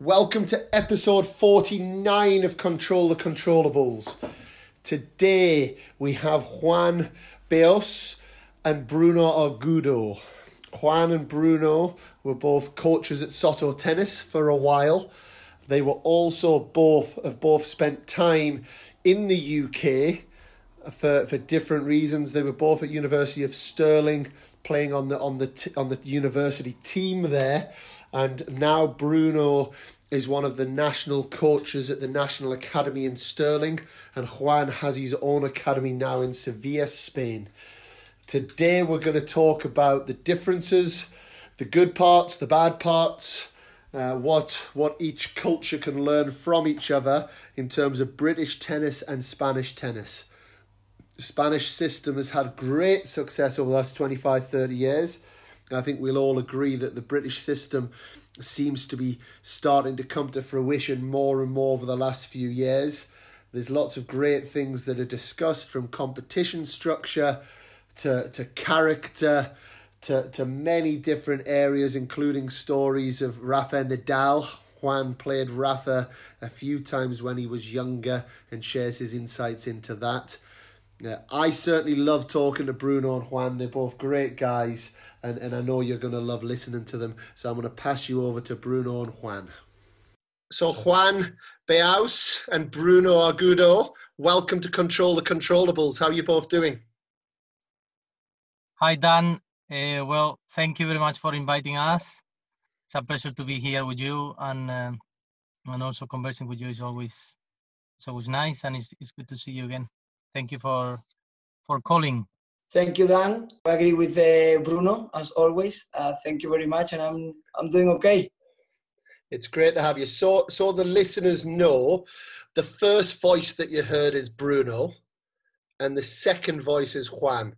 Welcome to episode 49 of Control the Controllables. Today we have Juan Beaus and Bruno Argudo. Juan and Bruno were both coaches at Soto Tennis for a while. They were also both have both spent time in the UK for, for different reasons. They were both at University of Stirling, playing on the on the t- on the university team there, and now Bruno is one of the national coaches at the National Academy in Stirling, and Juan has his own academy now in Sevilla, Spain. Today we're going to talk about the differences, the good parts, the bad parts. Uh, what what each culture can learn from each other in terms of British tennis and Spanish tennis. The Spanish system has had great success over the last 25, 30 years. And I think we'll all agree that the British system seems to be starting to come to fruition more and more over the last few years. There's lots of great things that are discussed from competition structure to, to character to, to many different areas, including stories of Rafa Nadal. Juan played Rafa a few times when he was younger and shares his insights into that. Yeah, I certainly love talking to Bruno and Juan. They're both great guys, and, and I know you're going to love listening to them. So I'm going to pass you over to Bruno and Juan. So, Juan Beaus and Bruno Argudo, welcome to Control the Controllables. How are you both doing? Hi, Dan. Uh, well, thank you very much for inviting us. It's a pleasure to be here with you, and uh, and also conversing with you is always it's always nice, and it's it's good to see you again thank you for for calling. Thank you, Dan. I agree with uh, Bruno as always. Uh, thank you very much, and I'm I'm doing okay. It's great to have you. So so the listeners know, the first voice that you heard is Bruno, and the second voice is Juan.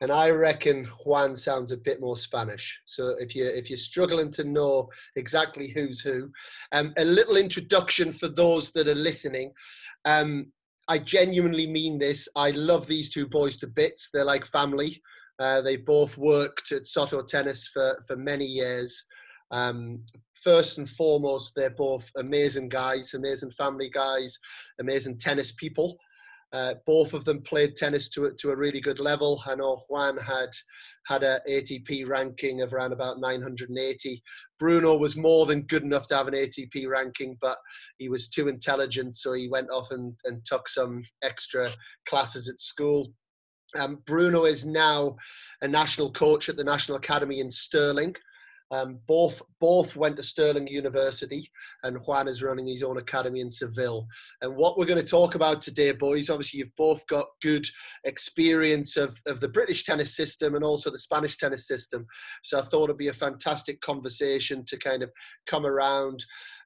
And I reckon Juan sounds a bit more Spanish. So if you if you're struggling to know exactly who's who, um, a little introduction for those that are listening. Um, I genuinely mean this. I love these two boys to bits. They're like family. Uh, they both worked at Soto Tennis for, for many years. Um, first and foremost, they're both amazing guys, amazing family guys, amazing tennis people. Uh, both of them played tennis to, to a really good level. I know Juan had had an ATP ranking of around about 980. Bruno was more than good enough to have an ATP ranking, but he was too intelligent, so he went off and, and took some extra classes at school. Um, Bruno is now a national coach at the National Academy in Stirling. Um, both both went to Stirling University, and Juan is running his own academy in Seville. And what we're going to talk about today, boys, obviously you've both got good experience of, of the British tennis system and also the Spanish tennis system. So I thought it'd be a fantastic conversation to kind of come around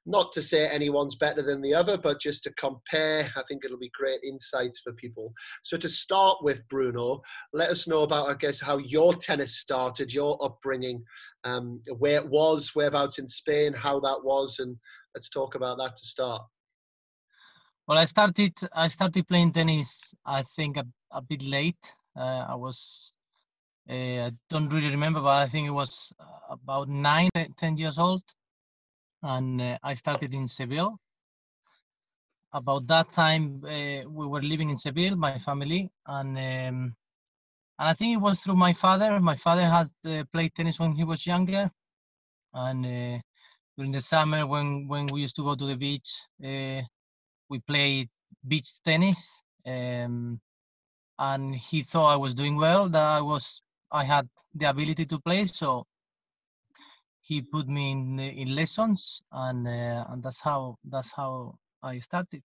not to say anyone's better than the other, but just to compare. I think it'll be great insights for people. So to start with, Bruno, let us know about, I guess, how your tennis started, your upbringing, um, where it was, whereabouts in Spain, how that was, and let's talk about that to start. Well, I started I started playing tennis. I think a, a bit late. Uh, I was uh, I don't really remember, but I think it was about nine, ten years old and uh, I started in Seville. About that time, uh, we were living in Seville, my family, and um, and I think it was through my father. My father had uh, played tennis when he was younger, and uh, during the summer when when we used to go to the beach, uh, we played beach tennis. Um, and he thought I was doing well, that I was I had the ability to play, so he put me in in lessons, and uh, and that's how that's how I started.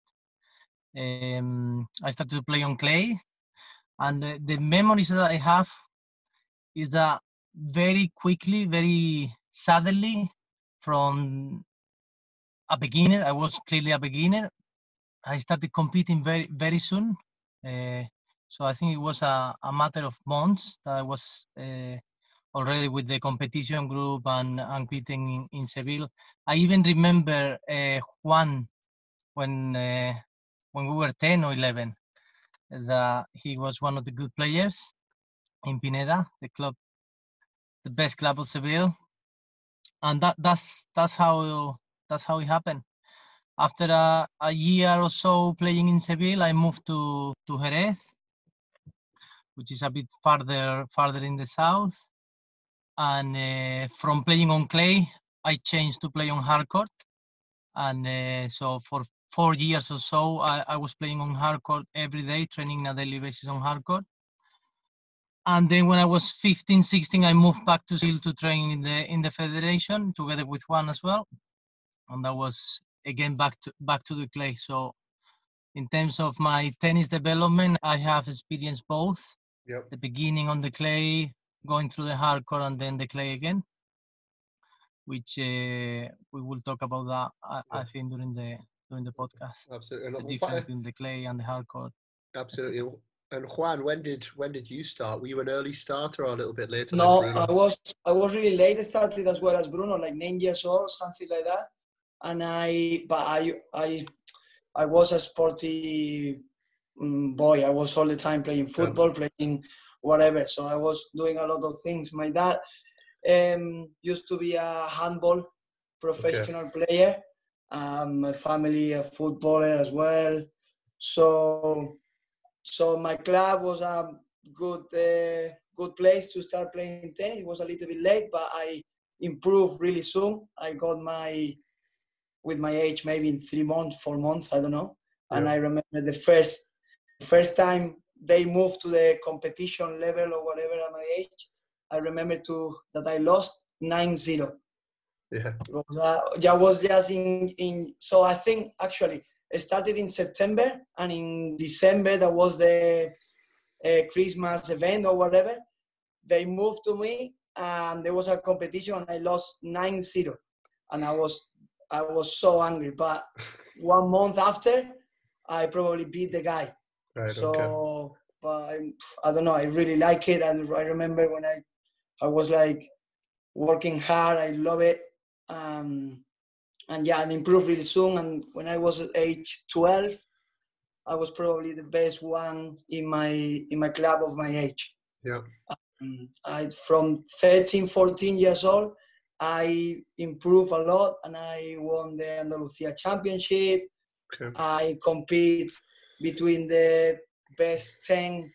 Um, I started to play on clay, and the, the memories that I have is that very quickly, very suddenly, from a beginner, I was clearly a beginner. I started competing very very soon. Uh, so I think it was a, a matter of months that I was uh, already with the competition group and, and competing in, in Seville. I even remember uh, Juan when uh, when we were 10 or 11 that he was one of the good players in Pineda, the club, the best club of Seville, and that that's that's how that's how it happened. After a, a year or so playing in Seville, I moved to to Jerez, which is a bit farther farther in the south. And uh, from playing on clay, I changed to play on hard court And uh, so for four years or so, I, I was playing on hard court every day, training on a daily basis on hard court And then when I was 15, 16, I moved back to Seville to train in the in the federation together with Juan as well. And that was again back to back to the clay. So in terms of my tennis development, I have experienced both. Yep. The beginning on the clay, going through the hard court, and then the clay again. Which uh, we will talk about that I, I think during the during the podcast. Absolutely. The difference between the clay and the hard court. absolutely. And Juan, when did when did you start? Were you an early starter or a little bit later? No, like Bruno? I was I was really late. I started as well as Bruno, like nine years old, something like that. And I, but I, I, I was a sporty mm, boy. I was all the time playing football, playing whatever. So I was doing a lot of things. My dad um, used to be a handball professional player. Um, my family a footballer as well. So, so my club was a good uh, good place to start playing tennis. It was a little bit late, but I improved really soon. I got my with my age maybe in three months, four months, I don't know. And Yeah. I remember the first first time they moved to the competition level or whatever at my age. I remember to that I lost 9-0. Yeah. Was, uh, yeah, was just in, in so I think actually it started in September and in December that was the uh, Christmas event or whatever. They moved to me and there was a competition and I lost 9-0 and I was I was so angry. But one month after, I probably beat the guy. Right. so, okay. but I, I don't know. I really like it, and I remember when I I was like working hard. I love it. Um, and yeah, and improved really soon. And when I was age 12, I was probably the best one in my in my club of my age. Yeah. Mm, I from 13, 14 years old, I improved a lot, and I won the Andalusia Championship. Okay. I compete between the best 10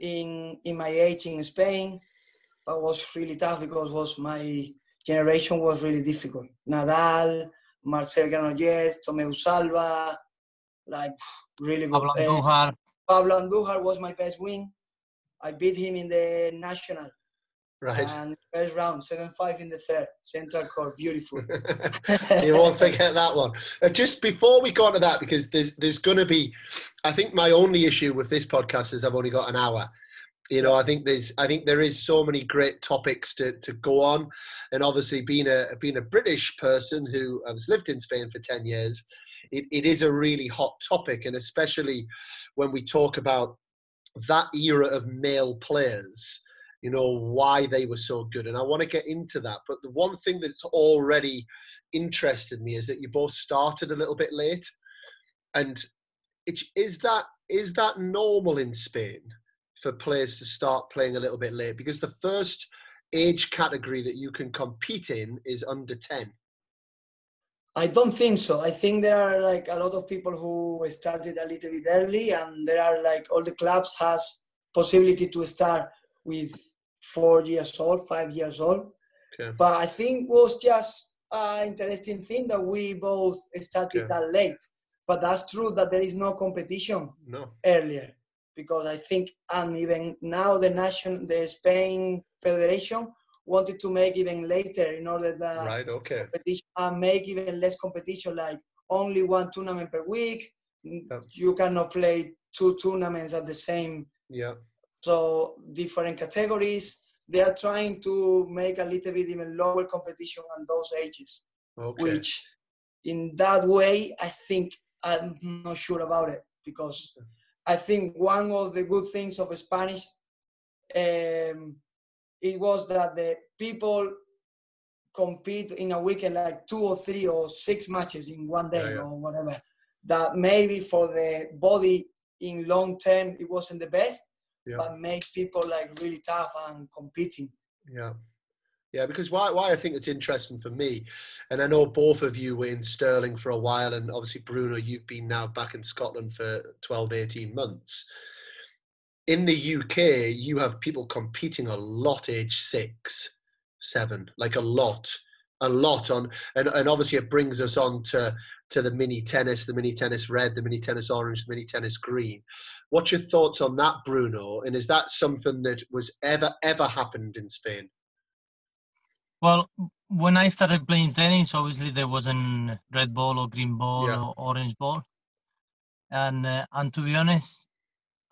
in in my age in Spain. But was really tough because was my generation was really difficult. Nadal, Marcel Granollers, Tomeu Salva, like really good. Pablo Andújar, Pablo Andújar was my best win. I beat him in the national Right. and first round, seven five in the third, central court, beautiful. you won't forget that one. Uh, just before we go on to that, because there's there's going to be, I think my only issue with this podcast is I've only got an hour. You know, I think there's I think there is so many great topics to, to go on, and obviously being a being a British person who has lived in Spain for ten years, it, it is a really hot topic, and especially when we talk about that era of male players you know why they were so good and i want to get into that but the one thing that's already interested me is that you both started a little bit late and it, is that is that normal in spain for players to start playing a little bit late because the first age category that you can compete in is under 10 I don't think so. I think there are like a lot of people who started a little bit early, and there are like all the clubs has possibility to start with four years old, five years old. Okay. But I think was just an interesting thing that we both started Okay. that late. But that's true that there is no competition no earlier because I think and even now the nation the Spain Federation wanted to make even later in order that right okay competition and make even less competition like only one tournament per week you cannot play two tournaments at the same yeah so different categories they are trying to make a little bit even lower competition on those ages okay which in that way i think i'm not sure about it because i think one of the good things of spanish um, it was that the people compete in a weekend like two or three or six matches in one day Yeah, yeah. or whatever that maybe for the body in long term it wasn't the best Yeah. but make people like really tough and competing Yeah. Yeah, because why why I think it's interesting for me, and I know both of you were in Stirling for a while, and obviously Bruno, you've been now back in Scotland for 12, 18 months. In the UK, you have people competing a lot age six, seven, like a lot, a lot on, and, and obviously it brings us on to to the mini tennis, the mini tennis red, the mini tennis orange, the mini tennis green. What's your thoughts on that, Bruno? And is that something that was ever ever happened in Spain? Well, when I started playing tennis, obviously there wasn't red ball or green ball Yeah. or orange ball, and uh, and to be honest,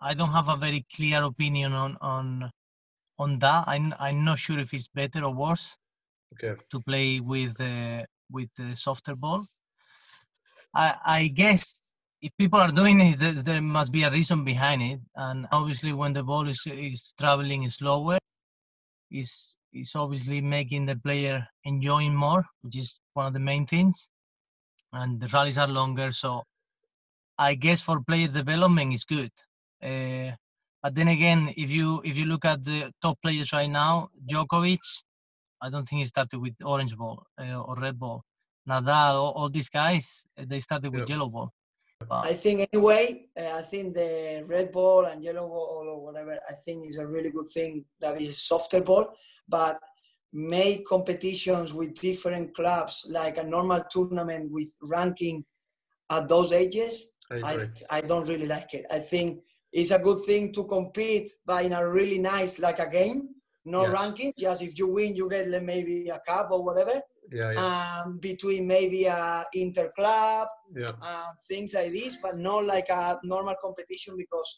I don't have a very clear opinion on on on that. I'm I'm not sure if it's better or worse Okay. to play with uh, with the softer ball. I I guess if people are doing it, there, there must be a reason behind it, and obviously when the ball is is traveling slower, is is obviously making the player enjoying more, which is one of the main things, and the rallies are longer, so I guess for player development is good. Uh, but then again, if you if you look at the top players right now, Djokovic, I don't think he started with orange ball uh, or red ball. Nadal, all, all these guys, uh, they started with Yep. yellow ball. I think anyway, uh, I think the red ball and yellow ball or whatever, I think is a really good thing that is softer ball, but make competitions with different clubs like a normal tournament with ranking at those ages. I I. I don't really like it. I think it's a good thing to compete, but in a really nice like a game, no Yes. ranking. Just if you win, you get like, maybe a cup or whatever. yeah, yeah, Um, between maybe a inter club yeah. uh, things like this, but not like a normal competition because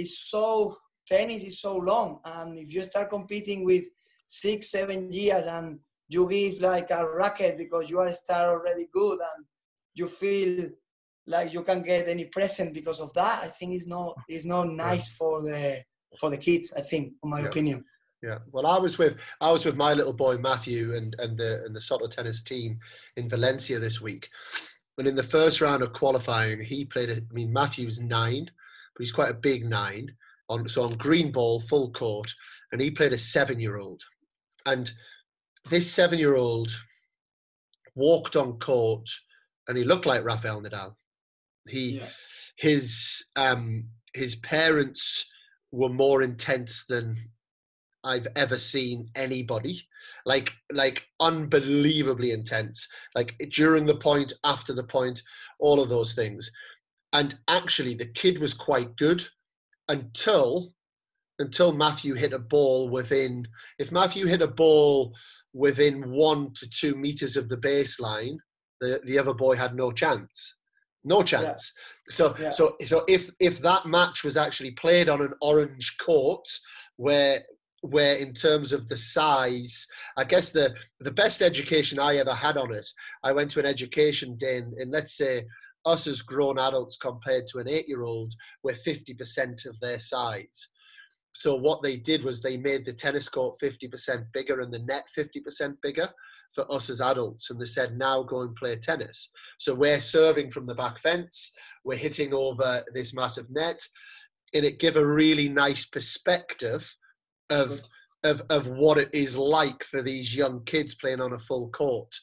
it's so tennis is so long, and if you start competing with six, seven years and you give like a racket because you are a star already good and you feel like you can get any present because of that, I think it's not it's not nice for the for the kids. I think, in my Yeah. opinion. Yeah. Well, I was with I was with my little boy Matthew and and the and the Soto tennis team in Valencia this week. And in the first round of qualifying, he played. a- I mean, Matthew's nine, but he's quite a big nine. On so on green ball, full court, and he played a seven-year-old. And this seven-year-old walked on court, and he looked like Rafael Nadal. He Yeah. his um his parents were more intense than I've ever seen anybody. Like like unbelievably intense. Like during the point, after the point, all of those things. And actually the kid was quite good until until Matthew hit a ball within if Matthew hit a ball within one to two meters of the baseline, the, the other boy had no chance. No chance. So Yeah. so so if if that match was actually played on an orange court where where in terms of the size, I guess the the best education I ever had on it, I went to an education day in, let's say us as grown adults compared to an eight year old, we're 50% of their size. So what they did was they made the tennis court 50% bigger and the net 50% bigger for us as adults. And they said, now go and play tennis. So we're serving from the back fence, we're hitting over this massive net, and it gave a really nice perspective of of of what it is like for these young kids playing on a full court.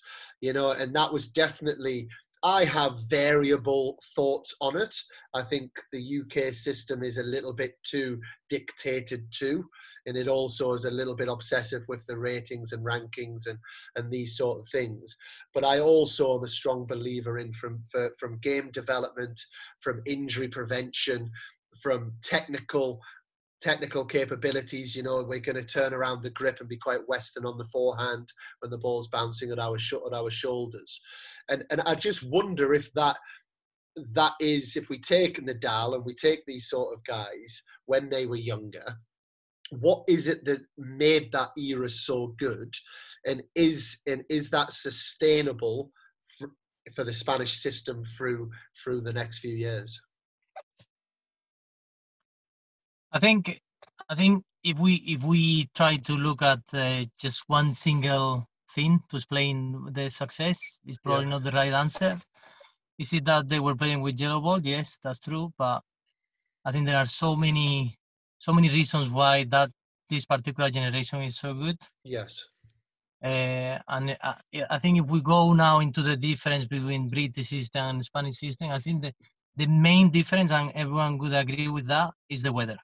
You know, and that was definitely I have variable thoughts on it. I think the UK system is a little bit too dictated to, and it also is a little bit obsessive with the ratings and rankings and and these sort of things. But I also am a strong believer in from for, from game development, from injury prevention, from technical technical capabilities. You know, we're going to turn around the grip and be quite western on the forehand when the ball's bouncing at our sh- at our shoulders, and and I just wonder if that that is if we take Nadal and we take these sort of guys when they were younger. What is it that made that era so good, and is and is that sustainable for, for the Spanish system through through the next few years? I think I think if we if we try to look at uh, just one single thing to explain the success, is probably not the right answer. Is it that they were playing with yellow ball? Yes, that's true. But I think there are so many so many reasons why that this particular generation is so good. Yes. Uh, and uh, I think if we go now into the difference between British system and Spanish system, I think the, the main difference, and everyone would agree with that, is the weather.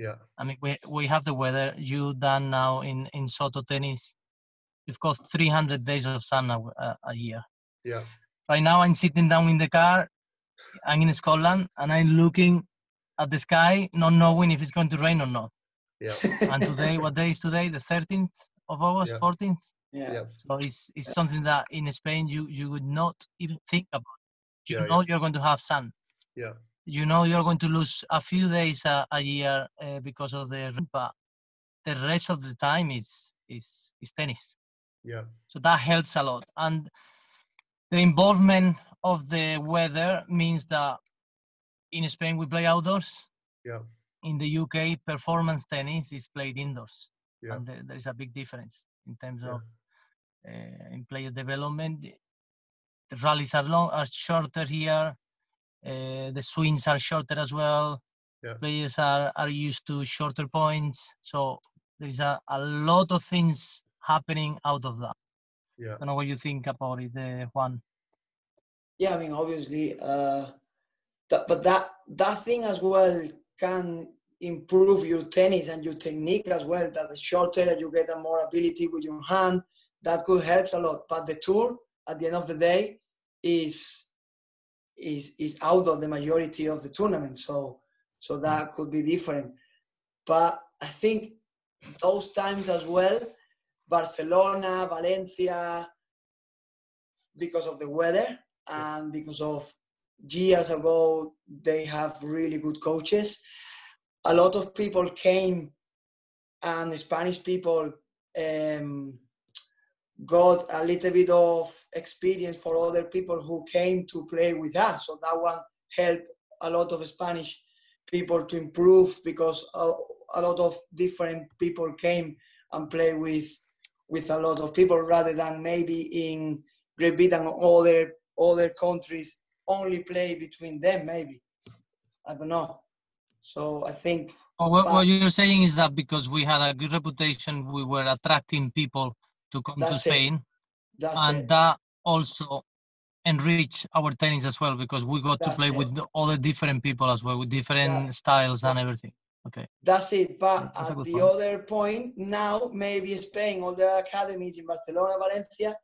Yeah. I mean, we, we have the weather. You done now in, in Soto tennis, you've got 300 days of sun a, a, a year. Yeah. Right now, I'm sitting down in the car. I'm in Scotland, and I'm looking at the sky, not knowing if it's going to rain or not. Yeah. And today, what day is today? The 13th of August, Yeah. 14th. Yeah. Yeah. So it's it's something that in Spain you you would not even think about. You Yeah, know yeah. you're going to have sun. Yeah. You know you're going to lose a few days a, a year uh, because of the but the rest of the time is is is tennis. Yeah. So that helps a lot. And the involvement of the weather means that in Spain we play outdoors. Yeah. In the UK, performance tennis is played indoors, Yeah. and there, there is a big difference in terms Yeah. of uh, in player development. The rallies are long, are shorter here. Uh, the swings are shorter as well. Yeah. Players are are used to shorter points, so there is a, a lot of things happening out of that. Yeah. I don't know what you think about it, uh, Juan. Yeah, I mean, obviously, uh, that, but that that thing as well can improve your tennis and your technique as well. That the shorter you get, a more ability with your hand. That could helps a lot. But the tour, at the end of the day, is is is out of the majority of the tournament. So so that could be different. But I think those times as well, Barcelona, Valencia, because of the weather and because of years ago they have really good coaches a lot of people came and spanish people um, got a little bit of experience for other people who came to play with us. So that one helped a lot of spanish people to improve because a, a lot of different people came and play with with a lot of people rather than maybe in Great Britain or other other countries only play between them maybe. I don't know. So i think Oh, what, what you're saying is that because we had a good reputation, we were attracting people to come to That's it. Spain, that's and it that also enrich our tennis as well because we got to play it. with the other different people as well, with different styles and everything. Okay. that's it but That's at the point. other point now maybe spain all the academies in barcelona valencia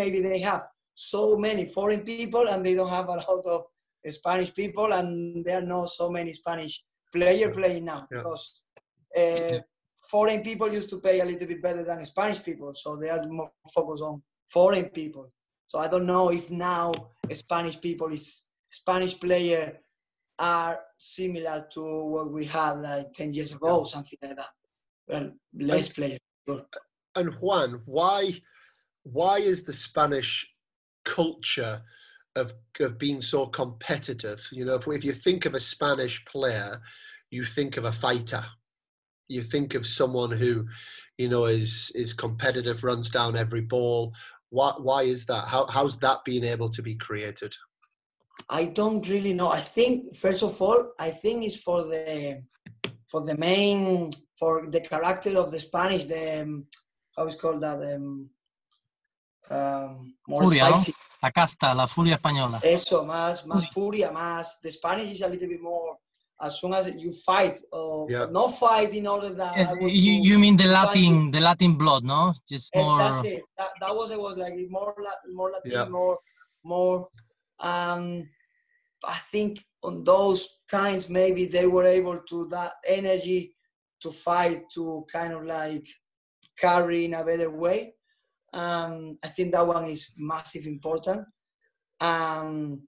maybe they have so many foreign people and they don't have a lot of spanish people and there are not so many spanish player playing now Yeah. because uh, foreign people used to pay a little bit better than spanish people so they are more focused on foreign people so i don't know if now spanish people is spanish player are similar to what we had like 10 years ago something like that well less players And Juan, why why is the Spanish culture of of being so competitive? You know, if, if you think of a Spanish player, you think of a fighter. You think of someone who, you know, is is competitive, runs down every ball. Why why is that? How how's that being able to be created? I don't really know. I think first of all, I think it's for the for the main for the character of the Spanish. The um, how is called that? Um, um, more Furia, ¿no? La casta, la furia española. Eso, más más furia, más. The Spanish is a little bit more. As soon as you fight, or Yeah. not fight in order that. Yes, I want you, you mean the punch you. Latin, the Latin blood, no? Just Yes, more. that's it. That, that was it. Was like more Latin, more Latin, Yeah. more more. Um, I think on those times maybe they were able to that energy to fight to kind of like carry in a better way. Um, I think that one is massive important. Um,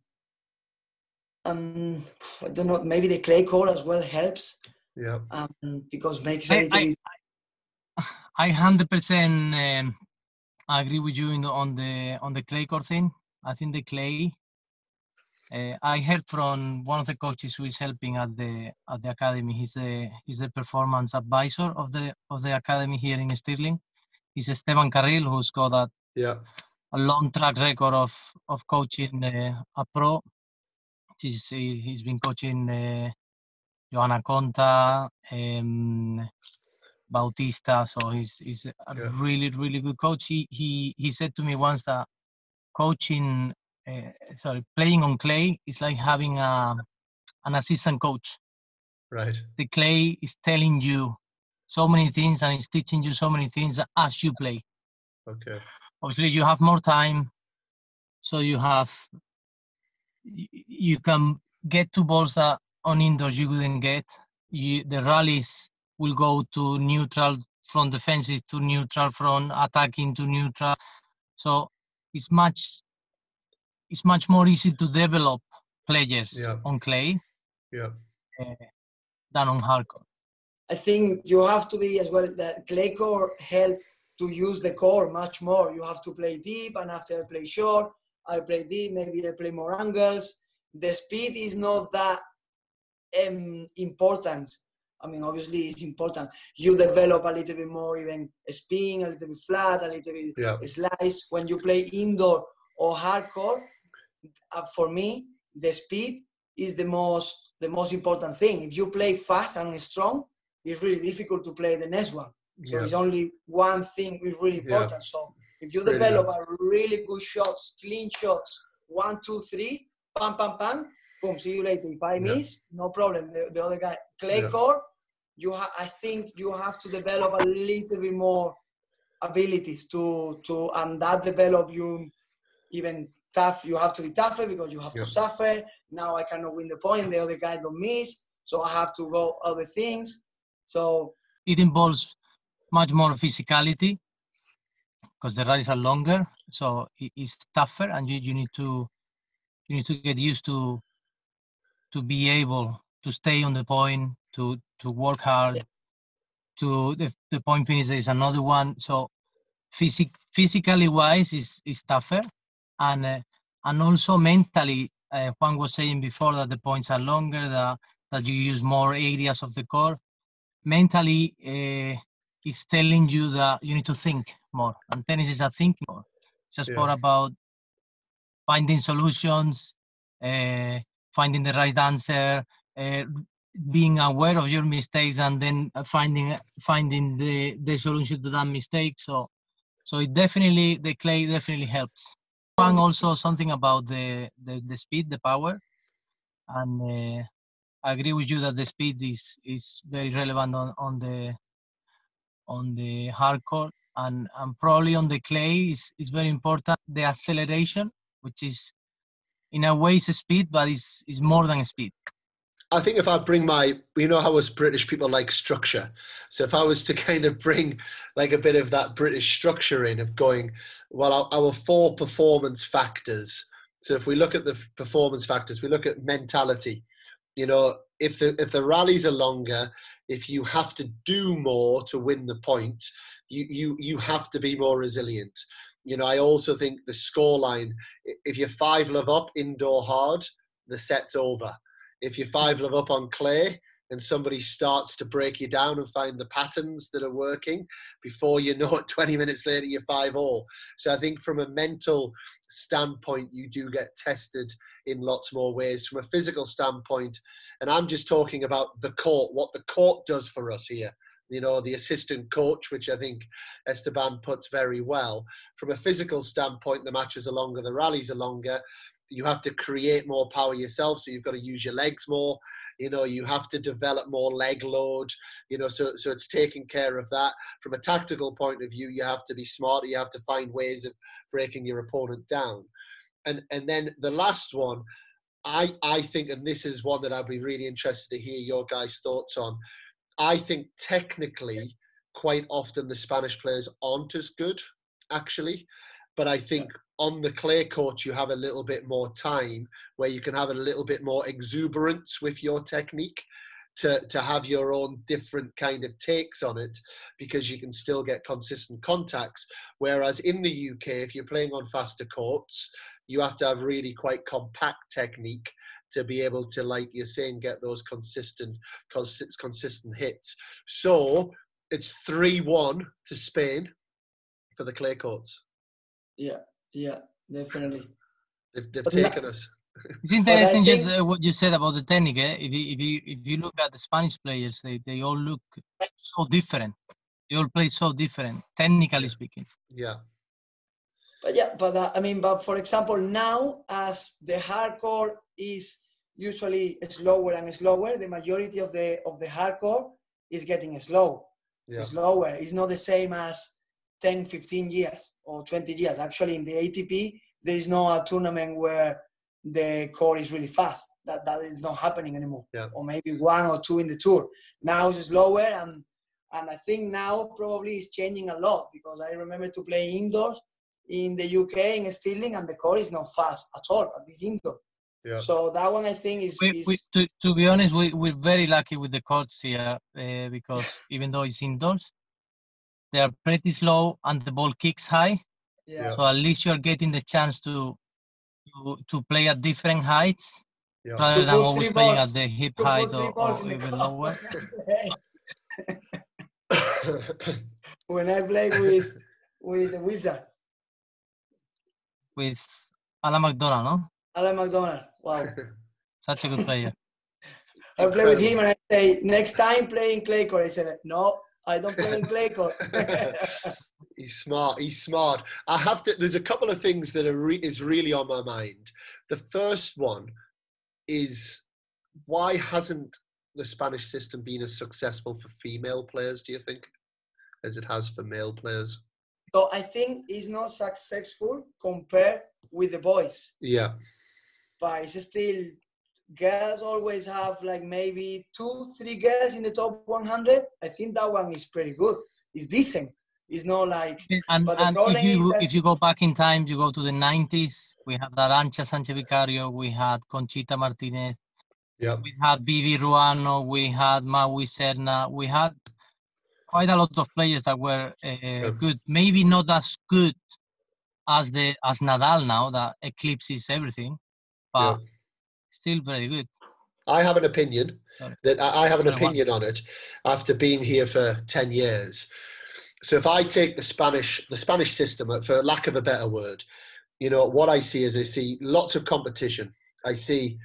um, I don't know. Maybe the clay court as well helps Yeah, um, because makes a I- little I- I hundred percent um, agree with you in the, on the on the clay court thing. I think the clay. Uh, I heard from one of the coaches who is helping at the at the academy. He's the he's the performance advisor of the of the academy here in Stirling. He's Esteban Carril, who's got a, yeah, a long track record of of coaching uh, a pro. He's he- he's been coaching uh, Johanna Konta, um, Bautista. So he's he's a Yeah. really really good coach. He he he said to me once that coaching, uh, sorry, playing on clay is like having a an assistant coach. Right. The clay is telling you so many things and it's teaching you so many things as you play. Okay. Obviously, you have more time, so you have you can get to balls that on indoors you wouldn't get. You, the rallies will go to neutral from defensive to neutral, from attacking to neutral. So it's much it's much more easy to develop players Yeah. on clay Yeah. uh, than on hard court. I think you have to be as well. The clay core help to use the core much more. You have to play deep, and after I play short, I play deep. Maybe I play more angles. The speed is not that um, important. I mean, obviously it's important. You develop a little bit more, even a spin, a little bit flat, a little bit Yeah. slice. When you play indoor or hard court, uh, for me, the speed is the most the most important thing. If you play fast and strong, it's really difficult to play the next one. So Yeah. it's only one thing is really Yeah. important. So if you Really develop a really good shots, clean shots, one, two, three, pam, pam, pam, boom, see you later. If I Yeah. miss, no problem. The, the other guy, clay Yeah. core, you ha- I think you have to develop a little bit more abilities to to and that develop you even tough. You have to be tougher because you have Yeah. to suffer. Now I cannot win the point. The other guy don't miss, so I have to go other things. So it involves much more physicality because the rallies are longer so it- it's tougher and you, you need to you need to get used to to be able to stay on the point to to work hard to the, the point finish there is another one. So physic physically wise is is tougher and uh, and also mentally uh, Juan was saying before that the points are longer that that you use more areas of the core mentally uh, it's telling you that you need to think more. And tennis is a thinking more. It's a Yeah. sport about finding solutions uh, finding the right answer uh, being aware of your mistakes and then finding finding the the solution to that mistake. So so it definitely the clay definitely helps. And also something about the the, the speed the power. And uh, I agree with you that the speed is is very relevant on, on the on the hard court and, and probably on the clay is, is very important the acceleration which is in a way is a speed but it's, it's more than a speed I think if I bring my, you know how us British people like structure. So if I was to kind of bring like a bit of that British structure in of going, well, our, our four performance factors. So if we look at the performance factors, we look at mentality. You know, if the if the rallies are longer, if you have to do more to win the point, you you you have to be more resilient. You know, I also think the scoreline. If you're five love up indoor hard, the set's over if you're hmm. five love up on clay and somebody starts to break you down and find the patterns that are working before you know it 20 minutes later you're five all so i think from a mental standpoint you do get tested in lots more ways from a physical standpoint. And i'm just talking about the court what the court does for us here. You know the assistant coach which i think esteban puts very well. From a physical standpoint the matches are longer the rallies are longer. You have to create more power yourself so you've got to use your legs more. You know you have to develop more leg load you know so so it's taking care of that. From a tactical point of view you have to be smarter you have to find ways of breaking your opponent down and and then the last one i i think and this is one that i'd be really interested to hear your guys thoughts on i think technically quite often the spanish players aren't as good actually. But i think on the clay court you have a little bit more time where you can have a little bit more exuberance with your technique to, to have your own different kind of takes on it because you can still get consistent contacts. Whereas in the uk if you're playing on faster courts you have to have really quite compact technique to be able to like you're saying get those consistent consist, consistent hits so it's 3-1 to spain for the clay courts yeah, yeah, definitely. they've, they've But na- taken us It's interesting just, uh, what you said about the technique. Eh? If you if you if you look at the Spanish players, they, they all look so different. You all play so different, technically speaking. Yeah. But yeah, but uh, I mean, but for example, now as the hard court is usually slower and slower, the majority of the of the hard court is getting slow, Yeah. slower. It's not the same as 10, 15 years or 20 years. Actually, in the ATP, there is no a tournament where the core is really fast. That that is not happening anymore. Yeah. Or maybe one or two in the tour. Now it's slower and and I think now probably it's changing a lot because I remember to play indoors in the UK in Stirling and the core is not fast at all at this indoor. Yeah. So that one I think is, We, is we, to, to be honest, we, we're very lucky with the courts here uh, because even though it's indoors, they are pretty slow and the ball kicks high. yeah. So at least you're getting the chance to to, to play at different heights Yeah. rather than always three playing balls- at the hip to height or, or even lower. when I played with with the Wizard, With Alan McDonald, no? Alan McDonald. Wow. Such a good player. I play with him and I say, next time play in clay court. I said, no, I don't play in clay court. He's smart. He's smart. I have to. There's a couple of things that are re, is really on my mind. The first one is why hasn't the Spanish system been as successful for female players? Do you think, as it has for male players? So I think it's not successful compared with the boys. Yeah, but it's still girls always have like maybe two, three girls in the top 100. I think that one is pretty good. It's decent. It's not like And, But the and problem if you is if you go back in time, you go to the 90s. We had Arantxa Sanchez Vicario, we had Conchita Martinez, yeah, we had Vivi Ruano, we had Magüi Serna, we had quite a lot of players that were uh, good. Maybe not as good as the as Nadal now that eclipses everything, but still very good. I have an opinion Sorry. that I have an Sorry, what? opinion on it after being here for ten years. So if I take the Spanish the Spanish system, for lack of a better word, you know what I see is I see lots of competition. I see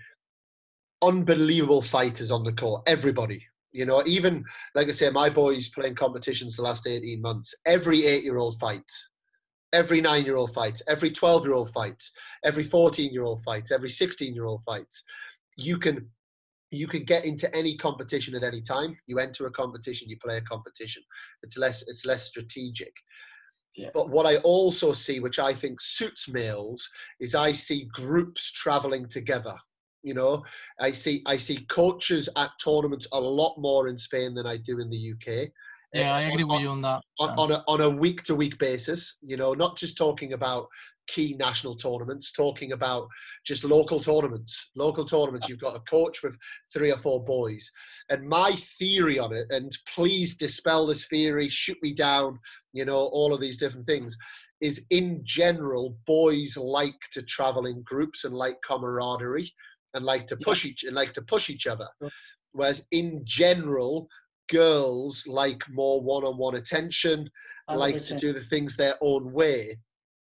unbelievable fighters on the court. Everybody, you know, even like I say, my boys playing competitions the last eighteen months. Every eight-year-old fights, every nine-year-old fights, every twelve-year-old fights, every fourteen-year-old fights, every sixteen-year-old fights. You can you can get into any competition at any time. You enter a competition, you play a competition. It's less it's less strategic. Yeah. But what I also see, which I think suits males, is I see groups traveling together. You know, I see I see coaches at tournaments a lot more in Spain than I do in the UK. Yeah, I agree on- with you on that. on, on a on a week to week basis. You know, not just talking about key national tournaments, talking about just local tournaments. Local tournaments. You've got a coach with three or four boys. And my theory on it, and please dispel this theory, shoot me down. You know, all of these different things. Is in general, boys like to travel in groups and like camaraderie and like to push each and like to push each other. Whereas in general, girls like more one-on-one attention, like to do the things their own way,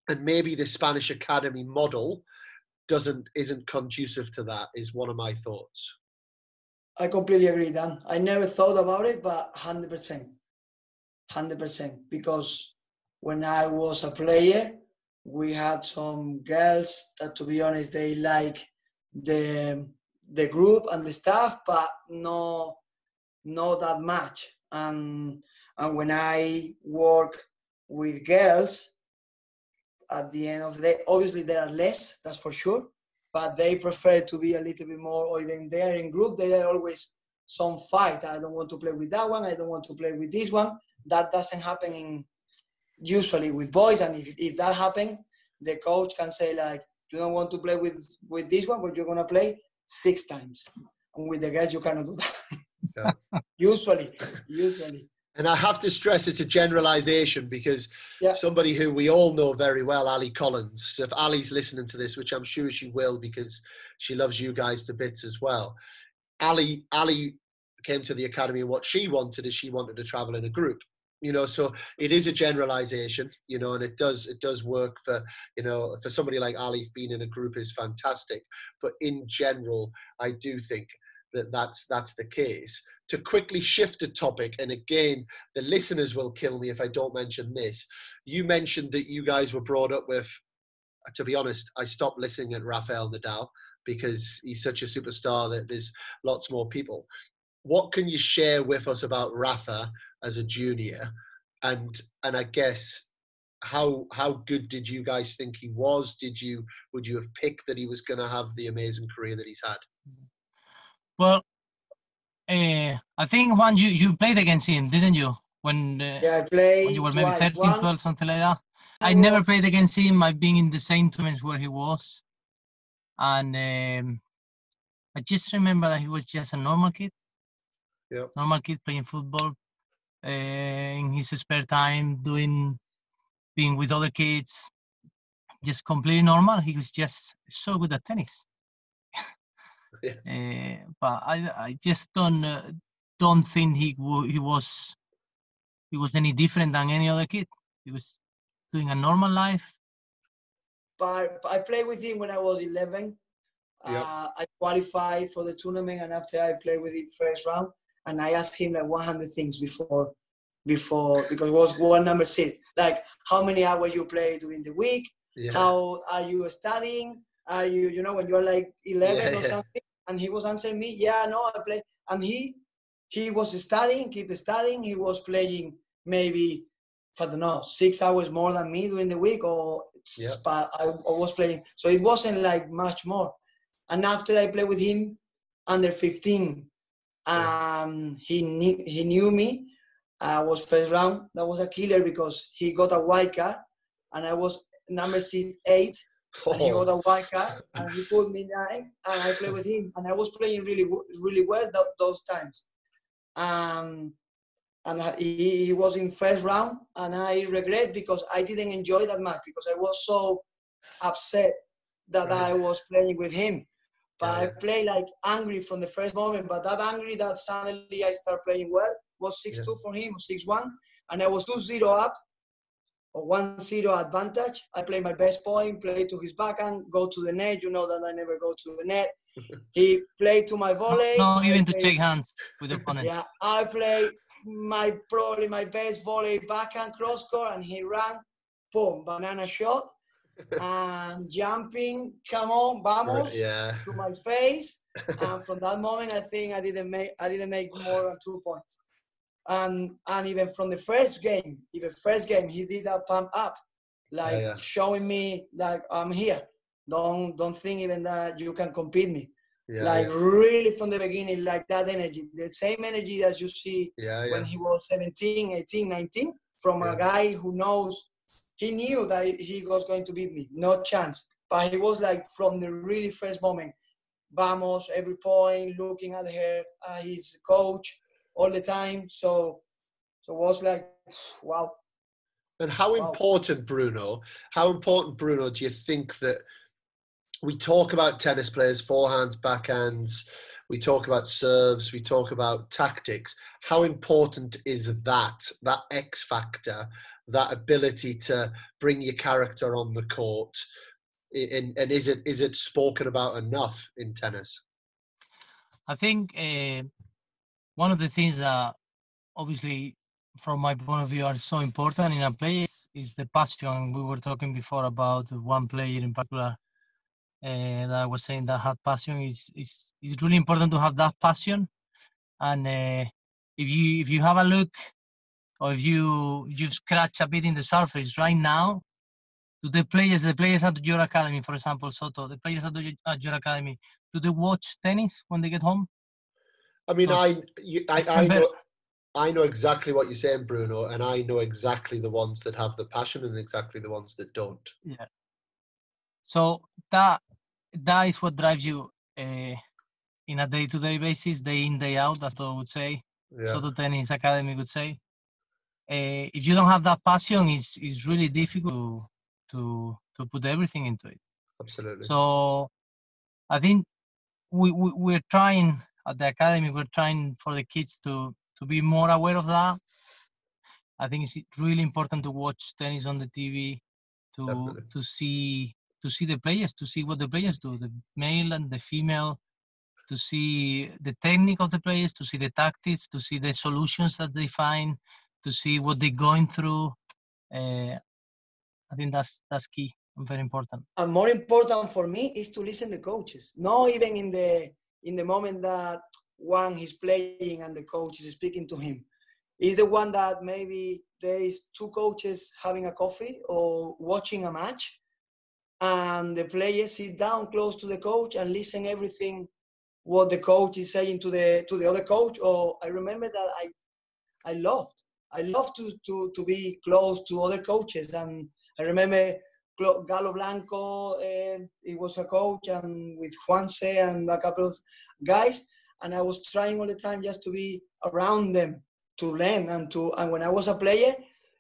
and maybe the Spanish academy model doesn't isn't conducive to that. Is one of my thoughts. I completely agree, Dan. I never thought about it, but 100%. 100%. Because when I was a player, we had some girls that, to be honest, they like the the group and the staff, but no, not that much. And and when I work with girls, at the end of the day, obviously there are less, that's for sure but they prefer to be a little bit more, or even they're in group, there are always some fight. I don't want to play with that one, I don't want to play with this one. That doesn't happen in usually with boys, and if, if that happens, the coach can say like, you don't want to play with with this one, but you're gonna play six times. And with the guys, you cannot do that. usually, usually. And I have to stress it's a generalization because Yeah. somebody who we all know very well, Ali Collins. So if Ali's listening to this, which I'm sure she will because she loves you guys to bits as well. Ali Ali came to the academy and what she wanted is she wanted to travel in a group. You know, so it is a generalization, you know, and it does it does work for, you know, for somebody like Ali being in a group is fantastic. But in general, I do think that that's that's the case. To quickly shift a topic, and again, the listeners will kill me if I don't mention this. You mentioned that you guys were brought up with. To be honest, I stopped listening at Rafael Nadal because he's such a superstar that there's lots more people. What can you share with us about Rafa as a junior? And and I guess how how good did you guys think he was? Did you would you have picked that he was going to have the amazing career that he's had? Well, uh, I think one you you played against him, didn't you? When uh, Yeah, I played when you were maybe twice. 13, One- 12, something like that. I I never played against him. I've been in the same tournaments where he was, and um, I just remember that he was just a normal kid. Yep. Normal kid playing football uh, in his spare time, doing, being with other kids, just completely normal. He was just so good at tennis. Yeah. Uh, but I, I just don't, uh, don't think he w- he was, he was any different than any other kid. He was doing a normal life. but I played with him when I was 11. Yep. Uh, I qualified for the tournament, and after I played with him first round, and I asked him like 100 things before, before because it was one number six. Like how many hours you play during the week? Yeah. How are you studying? Are you, you know, when you're like 11 Yeah, or yeah. something? And he was answering me, yeah, no, I play. And he, he was studying, keep studying. He was playing maybe, I don't know, six hours more than me during the week, or I, I was playing. So it wasn't like much more. And after I played with him under 15, um, he knew, he knew me. I was first round. That was a killer because he got a white card, and I was number seed eight, and he got Oh, a white card, and he put me nine, and I played with him, and I was playing really really well tho- those times. Um, and he, he was in first round, and I regret because I didn't enjoy that match because I was so upset that I was playing with him. But I play like angry from the first moment. But that angry that suddenly I start playing well was six two for him six one, and I was 2-0 up or 1-0 advantage. I play my best point, play to his backhand, go to the net. You know that I never go to the net. he played to my volley. Not even to shake hands with the opponent. yeah, I play my probably my best volley backhand cross court, and he ran, boom, banana shot, and jumping, come on, vamos, yeah. to my face. And from that moment, I think I didn't make I didn't make more than two points. And and even from the first game, even first game, he did a pump up, like yeah. showing me that I'm here. Don't don't think even that you can compete me Yeah, like yeah, really from the beginning like that energy the same energy as you see yeah, yeah. when he was 17 18 19 from Yeah. a guy who knows he knew that he was going to beat me no chance but he was like from the really first moment vamos every point looking at her uh, his coach all the time so so it was like wow And how Wow. important, Bruno? How important, Bruno, do you think that we talk about tennis players, forehands, backhands, we talk about serves, we talk about tactics. How important is that, that X factor, that ability to bring your character on the court? And, and is it is it spoken about enough in tennis? I think uh, one of the things that obviously from my point of view are so important in a player is, the passion. We were talking before about one player in particular that I was saying that had passion. is is It's really important to have that passion. And uh, if you if you have a look or if you you scratch a bit in the surface right now, to the players, the players at your academy, for example, Soto, the players at, the, at your academy, do they watch tennis when they get home? I mean, I, you, I, I know, I know exactly what you're saying, Bruno, and I know exactly the ones that have the passion and exactly the ones that don't. So that that is what drives you uh, in a day-to-day basis, day in, day out, as I would say. Yeah, Soto Tennis Academy would say. Uh, if you don't have that passion, it's, it's really difficult to, to to put everything into it. absolutely. So I think we, we we're trying at the academy. We're trying for the kids to to be more aware of that. I think it's really important to watch tennis on the TV, to Definitely. to see to see the players, to see what the players do, the male and the female. to see the technique of the players, to see the tactics, to see the solutions that they find, to see what they're going through. Uh, I think that's that's key and very important. And more important for me is to listen to coaches. Not even in the in the moment that one is playing and the coach is speaking to him. Is the one that maybe there is two coaches having a coffee or watching a match, and the players sit down close to the coach and listen everything what the coach is saying to the to the other coach. Or I remember that I I loved I loved to to to be close to other coaches, and I remember Galo Blanco, uh, he was a coach, and with Juanse and a couple of guys, and I was trying all the time just to be around them to learn and to. And when I was a player,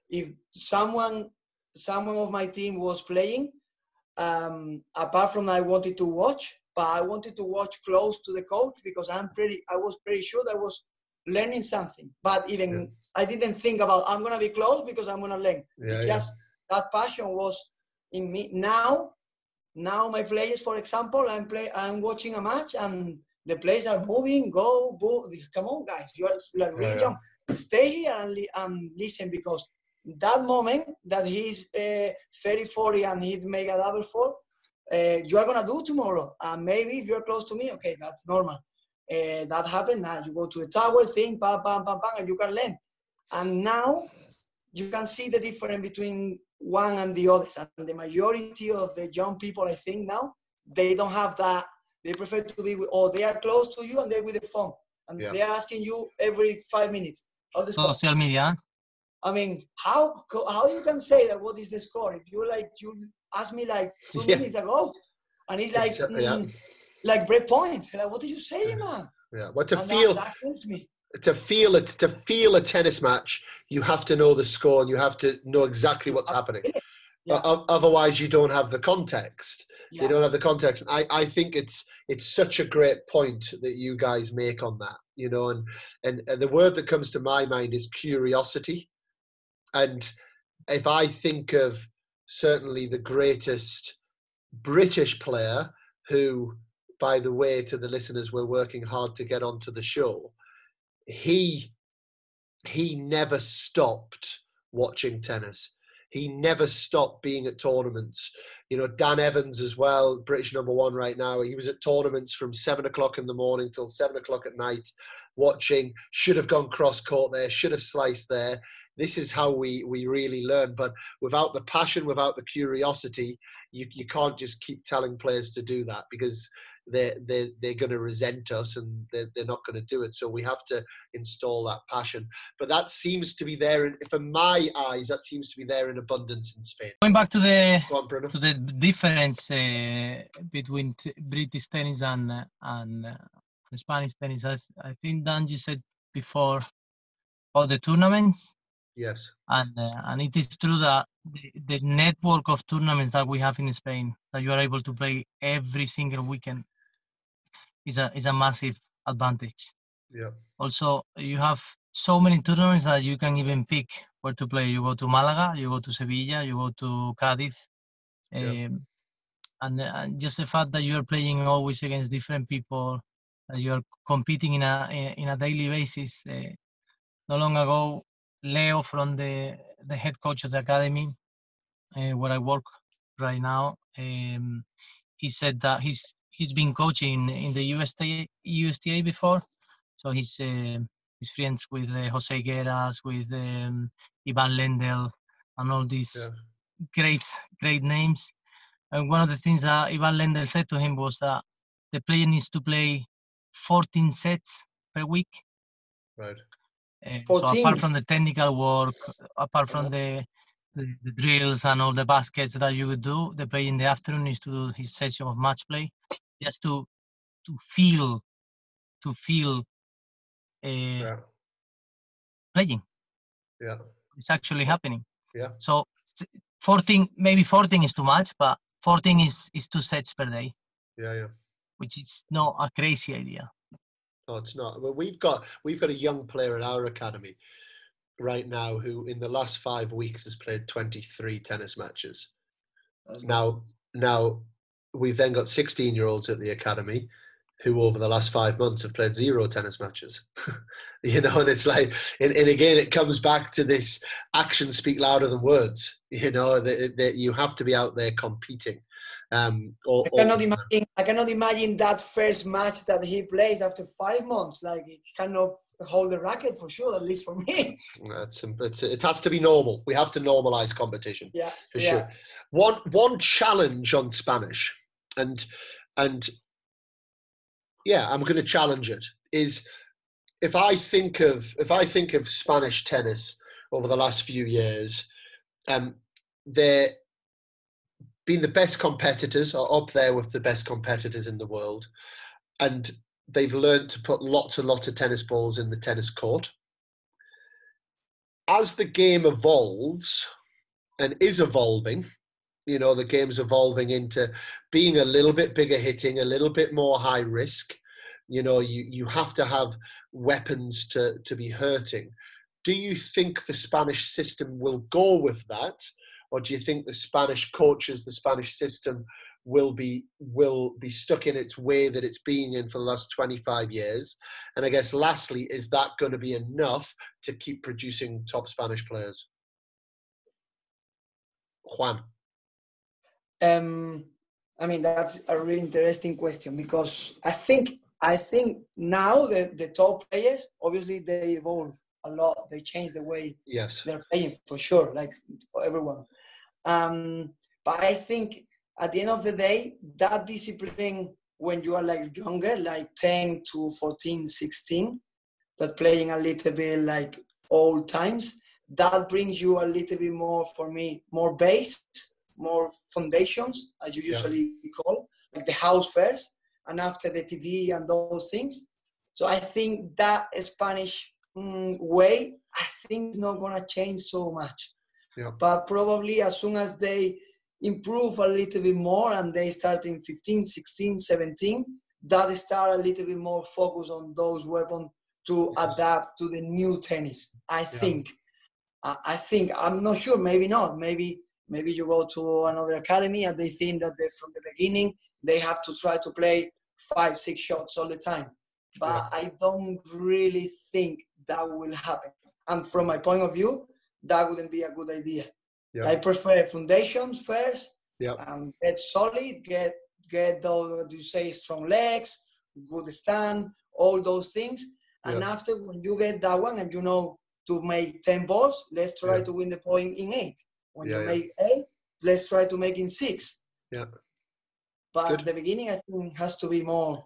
if someone someone of my team was playing, um, apart from I wanted to watch, but I wanted to watch close to the coach because I'm pretty. I was pretty sure that I was learning something. But even yeah. I didn't think about I'm gonna be close because I'm gonna learn. Yeah, it's just that passion was in me. Now, now my players, for example, I'm play, I'm watching a match and the players are moving, go, go. Come on, guys, you are like really yeah, young. Stay here and, li- and listen because that moment that he's uh, 30, 40 and he'd make a double four, uh, you are gonna do tomorrow. And maybe if you're close to me, okay, that's normal. Uh, that happened. Now you go to the tower, thing, bam, bam, bam, bam, and you can learn. And now you can see the difference between one and the others. And the majority of the young people, I think now, they don't have that. They prefer to be with, or they are close to you and they're with the phone. And yeah. they're asking you every five minutes. How's the score? Social media. I mean, how how you can say that? What is the score? If you like, you asked me like two yeah. minutes ago, and it's like, mm, yeah. like break points. Like, what are you saying, man? Yeah, what to and feel. That, that me to feel it to feel a tennis match you have to know the score and you have to know exactly what's happening yeah. otherwise you don't have the context yeah. you don't have the context I, I think it's it's such a great point that you guys make on that you know and, and and the word that comes to my mind is curiosity and if i think of certainly the greatest british player who by the way to the listeners we're working hard to get onto the show he he never stopped watching tennis. He never stopped being at tournaments. You know, Dan Evans as well, British number one right now. He was at tournaments from seven o'clock in the morning till seven o'clock at night, watching. Should have gone cross court there. Should have sliced there. This is how we we really learn. But without the passion, without the curiosity, you you can't just keep telling players to do that because they're, they're, they're going to resent us and they're, they're not going to do it. So we have to install that passion. But that seems to be there, in, for my eyes, that seems to be there in abundance in Spain. Going back to the, on, to the difference uh, between t- British tennis and, and uh, Spanish tennis, I, I think Dan, you said before all the tournaments. Yes. And uh, and it is true that the, the network of tournaments that we have in Spain, that you are able to play every single weekend, is a is a massive advantage. Yeah. Also, you have so many tournaments that you can even pick where to play. You go to Malaga, you go to Sevilla, you go to Cadiz, yeah. um, and, and just the fact that you are playing always against different people, that you are competing in a in a daily basis. Uh, not long ago, Leo from the the head coach of the academy, uh, where I work right now, um, he said that he's he's been coaching in the USTA USTA before, so he's uh, he's friends with uh, Jose Higueras, with um, Ivan Lendl, and all these yeah. great great names. And one of the things that Ivan Lendl said to him was that the player needs to play 14 sets per week. Right. Uh, so apart from the technical work, apart from the, the, the drills and all the baskets that you would do, the player in the afternoon is to do his session of match play, just to to feel to feel uh, yeah. playing. Yeah, it's actually happening. Yeah. So 14, maybe 14 is too much, but 14 is is two sets per day. Yeah, yeah. Which is not a crazy idea. No, it's not. Well, we've got we've got a young player in our academy right now who, in the last five weeks, has played 23 tennis matches. That's now, now we've then got 16 year olds at the academy who over the last five months have played zero tennis matches. you know, and it's like, and, and, again, it comes back to this actions speak louder than words. You know that, that you have to be out there competing. Um, or, I cannot or, imagine. I cannot imagine that first match that he plays after five months. Like he cannot hold the racket for sure. At least for me. It's, it's, it has to be normal. We have to normalize competition. Yeah, for yeah. sure. One one challenge on Spanish, and and yeah, I'm going to challenge it. Is if I think of if I think of Spanish tennis over the last few years, um, they're been the best competitors or up there with the best competitors in the world, and they've learned to put lots and lots of tennis balls in the tennis court. As the game evolves and is evolving, you know, the game's evolving into being a little bit bigger hitting, a little bit more high risk. You know, you, you have to have weapons to, to be hurting. Do you think the Spanish system will go with that? Or do you think the Spanish coaches, the Spanish system, will be will be stuck in its way that it's been in for the last 25 years? And I guess lastly, is that going to be enough to keep producing top Spanish players? Juan. Um, I mean that's a really interesting question because I think I think now the, the top players obviously they evolve a lot. They change the way yes they're playing for sure, like for everyone. Um, but I think at the end of the day, that discipline when you are like younger, like 10 to 14, 16, that playing a little bit like old times, that brings you a little bit more for me, more base, more foundations, as you usually yeah. call, like the house first, and after the TV and those things. So I think that Spanish mm, way, I think is not gonna change so much. Yeah. But probably as soon as they improve a little bit more and they start in 15, 16, 17, that start a little bit more focus on those weapons to yes. adapt to the new tennis. I yeah. think. I think I'm not sure. Maybe not. Maybe maybe you go to another academy and they think that they, from the beginning they have to try to play five six shots all the time. But yeah. I don't really think that will happen. And from my point of view, that wouldn't be a good idea. Yeah. I prefer foundations first. Yeah. And get solid, get get those you say strong legs, good stand, all those things. And yeah. after when you get that one and you know to make ten balls, let's try yeah. to win the point in eight. When you make eight, let's try to make in six. Yeah. But Good. at the beginning, I think has to be more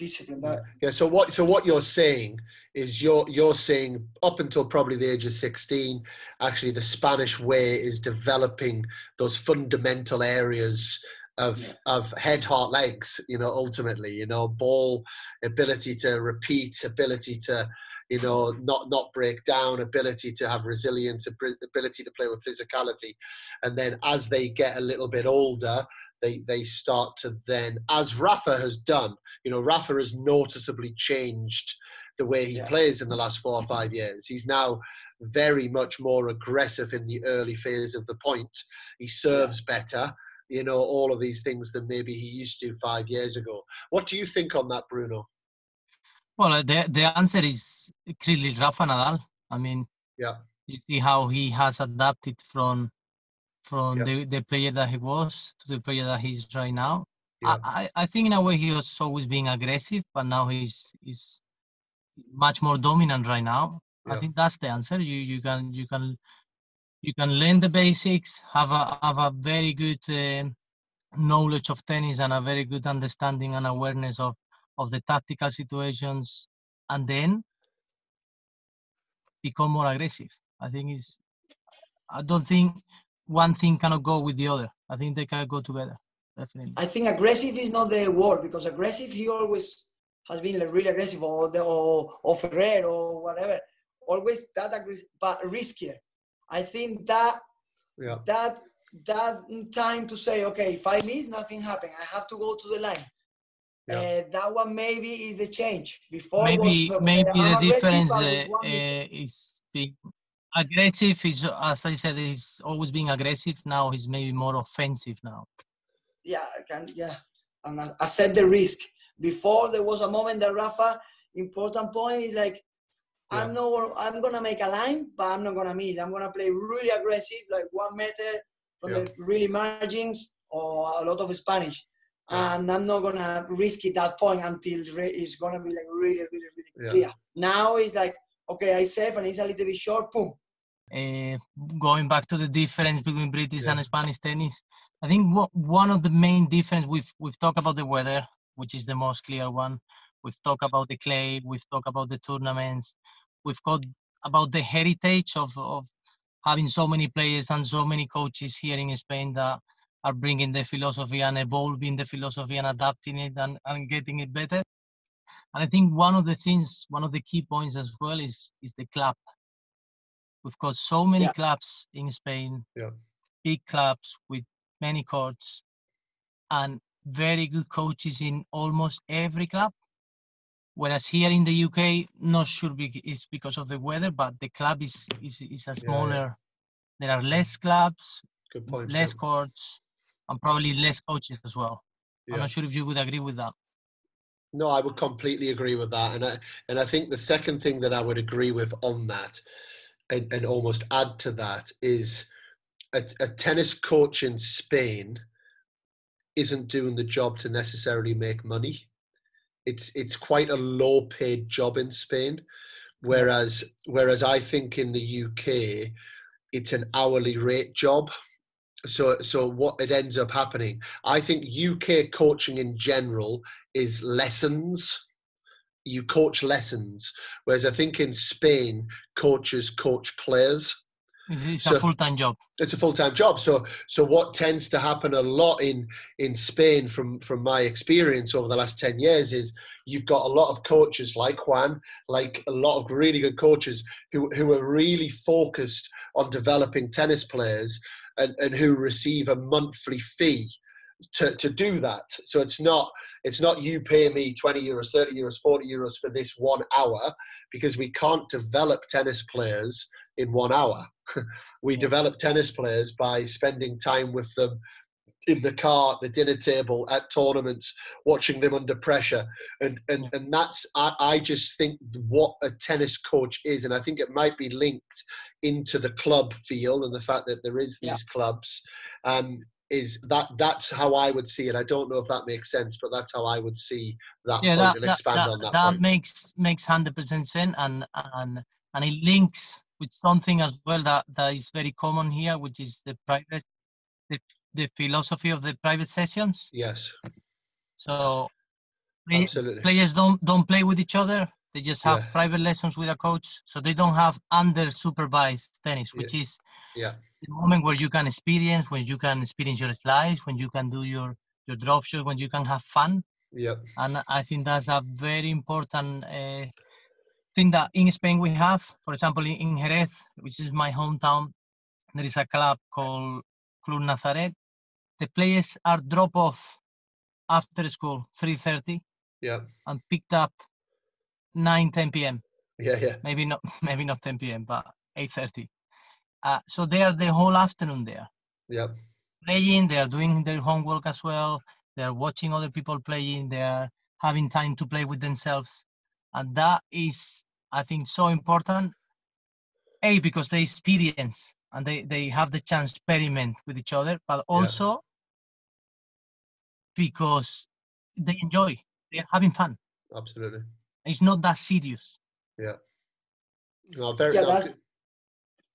discipline that. Yeah. So what? So what you're saying is you're you're saying up until probably the age of 16, actually the Spanish way is developing those fundamental areas of yeah. of head, heart, legs. You know, ultimately, you know, ball ability to repeat, ability to you know not not break down, ability to have resilience, ability to play with physicality, and then as they get a little bit older, they they start to then, as Rafa has done, you know, Rafa has noticeably changed the way he yeah. plays in the last four or five years. He's now very much more aggressive in the early phase of the point. He serves yeah. better, you know, all of these things than maybe he used to five years ago. What do you think on that, Bruno? Well, the the answer is clearly Rafa Nadal. I mean, yeah, you see how he has adapted from from yeah. the, the player that he was to the player that he's right now. Yeah. I, I think in a way he was always being aggressive, but now he's he's much more dominant right now. Yeah. I think that's the answer. You you can you can you can learn the basics, have a have a very good uh, knowledge of tennis and a very good understanding and awareness of of the tactical situations, and then become more aggressive. I think it's. I don't think one thing cannot go with the other. I think they can go together. Definitely. I think aggressive is not the word because aggressive he always has been like really aggressive or the or, or Ferrer or whatever. Always that aggressive but riskier. I think that yeah. that that time to say, okay, if I miss, nothing happened. I have to go to the line. Yeah. Uh, that one maybe is the change. Before maybe was, maybe the difference uh, uh, is big aggressive is as I said, he's always being aggressive. Now he's maybe more offensive now. Yeah, I can yeah, and accept the risk. before there was a moment that Rafa important point is like Yeah. I'm not I'm gonna make a line, but I'm not gonna miss. I'm gonna play really aggressive, like one meter from Yeah. the really margins or a lot of Spanish. Yeah. And I'm not gonna risk it that point until it's gonna be like really, really, really Yeah. clear. Now it's like, okay, I save and it's a little bit short, boom. Uh, going back to the difference between British Yeah. and Spanish tennis, I think wha- one of the main difference we've we've talked about the weather, which is the most clear one. We've talked about the clay. We've talked about the tournaments. We've got about the heritage of of having so many players and so many coaches here in Spain that are bringing the philosophy and evolving the philosophy and adapting it and, and getting it better. And I think one of the things, one of the key points as well is is the club. We've got so many Yeah. clubs in Spain, Yeah. big clubs with many courts, and very good coaches in almost every club. Whereas here in the UK, not sure bec- it's because of the weather, but the club is is, is a yeah. smaller. There are less clubs, point. less yeah. courts, and probably less coaches as well. I'm not sure if you would agree with that. No, I would completely agree with that, and I and I think the second thing that I would agree with on that, and, and almost add to that is a, a tennis coach in Spain isn't doing the job to necessarily make money. It's it's quite a low paid job in Spain, whereas whereas I think in the UK it's an hourly rate job. So so what it ends up happening, I think UK coaching in general is lessons. You coach lessons, whereas I think in Spain coaches coach players. It's, So- a full-time job. it's a full-time job. So so what tends to happen a lot in in spain from from my experience over the last 10 years is you've got a lot of coaches like juan like a lot of really good coaches who who are really focused on developing tennis players and and who receive a monthly fee to, to do that. So it's not it's not you pay me 20 euros 30 euros 40 euros for this one hour because we can't develop tennis players in one hour. We develop tennis players by spending time with them in the car, at the dinner table, at tournaments, watching them under pressure, and and and that's I, I just think what a tennis coach is, and I think it might be linked into the club feel and the fact that there is these clubs. Um, is that that's how I would see it? I don't know if that makes sense, but that's how I would see that yeah, point that, and that, expand that, on that, that point. makes makes hundred percent sense, and and and it links with something as well that that is very common here, which is the private, the the philosophy of the private sessions. yes, So absolutely. players don't don't play with each other. They just have Yeah. private lessons with a coach, so they don't have under supervised tennis, which is Yeah, the moment where you can experience, when you can experience your slides, when you can do your your drop shot, when you can have fun yeah, and I think that's a very important uh, thing that in Spain we have. For example, in, in Jerez, which is my hometown, there is a club called Club Nazaret. The players are drop off after school, 3:30, yeah, and picked up 9, 10 p.m. yeah, yeah, Maybe not, maybe not 10 p.m., but 8:30. Uh, so they are the whole afternoon there yeah, playing, they are doing their homework as well, they are watching other people playing, they are having time to play with themselves. And that is, I think, so important. A, because they experience and they, they have the chance to experiment with each other, but also because they enjoy, they're having fun. absolutely. It's not that serious. No, very, Yeah, no, that's-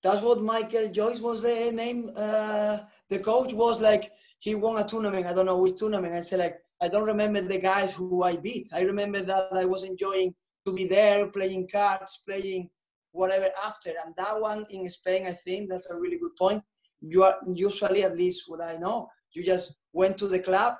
That's what Michael Joyce was the name. Uh, the coach was like he won a tournament. I don't know which tournament. I said like I don't remember the guys who I beat. I remember that I was enjoying to be there, playing cards, playing whatever after. And that one in Spain, I think that's a really good point. You are usually, at least what I know, you just went to the club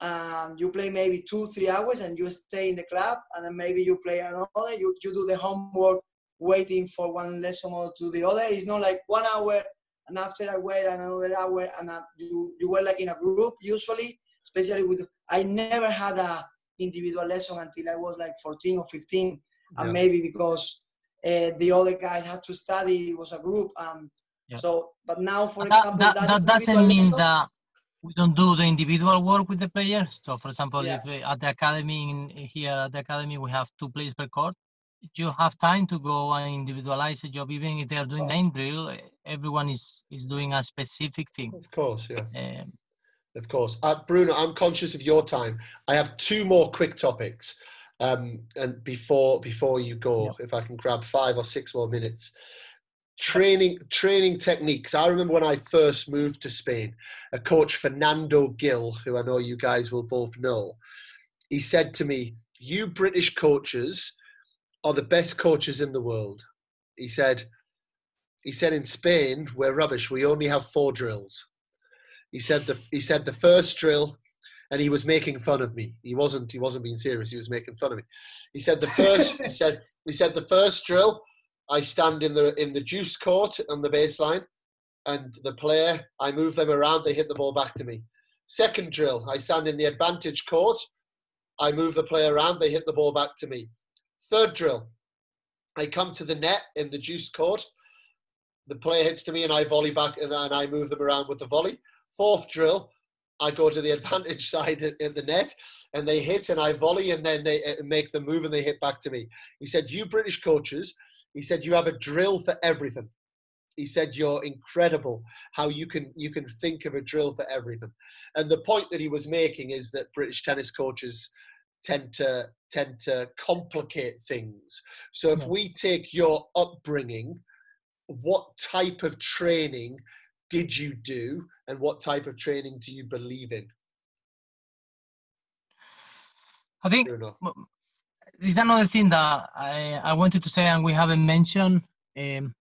and you play maybe two, three hours, and you stay in the club, and then maybe you play another. You you do the homework waiting for one lesson or to the other. It's not like one hour and after I wait another hour and uh, you you were like in a group usually, especially with I never had a individual lesson until I was like 14 or 15, and maybe because uh, the other guys had to study, it was a group. Um, Yeah. So, but now, for example, that, that, that doesn't mean lesson- that we don't do the individual work with the players. So, for example, Yeah. if uh, at the academy in, here at the academy we have two players per court, you have time to go and individualize a job. Even if they are doing Oh. nine drill, everyone is is doing a specific thing. Of course, yeah. Um, Of course. Uh, Bruno, I'm conscious of your time. I have two more quick topics. Um, and before before you go, Yeah. if I can grab five or six more minutes. Training training techniques. I remember when I first moved to Spain, a coach Fernando Gil, who I know you guys will both know, he said to me, You British coaches are the best coaches in the world. He said, he said in Spain, we're rubbish. We only have four drills. He said the he said the first drill, and he was making fun of me. He wasn't he wasn't being serious. He was making fun of me. He said the first he said he said the first drill, I stand in the in the deuce court on the baseline, and the player I move them around. They hit the ball back to me. Second drill, I stand in the advantage court. I move the player around. They hit the ball back to me. Third drill, I come to the net in the deuce court. The player hits to me, and I volley back, and, and I move them around with the volley. Fourth drill, I go to the advantage side in the net and they hit and I volley and then they uh, make the move and they hit back to me. He said, You British coaches, he said, you have a drill for everything. He said, You're incredible how you can you can think of a drill for everything. And the point that he was making is that British tennis coaches tend to tend to complicate things. So if we take your upbringing, what type of training did you do and what type of training do you believe in I think? There's another thing that I, I wanted to say and we haven't mentioned um,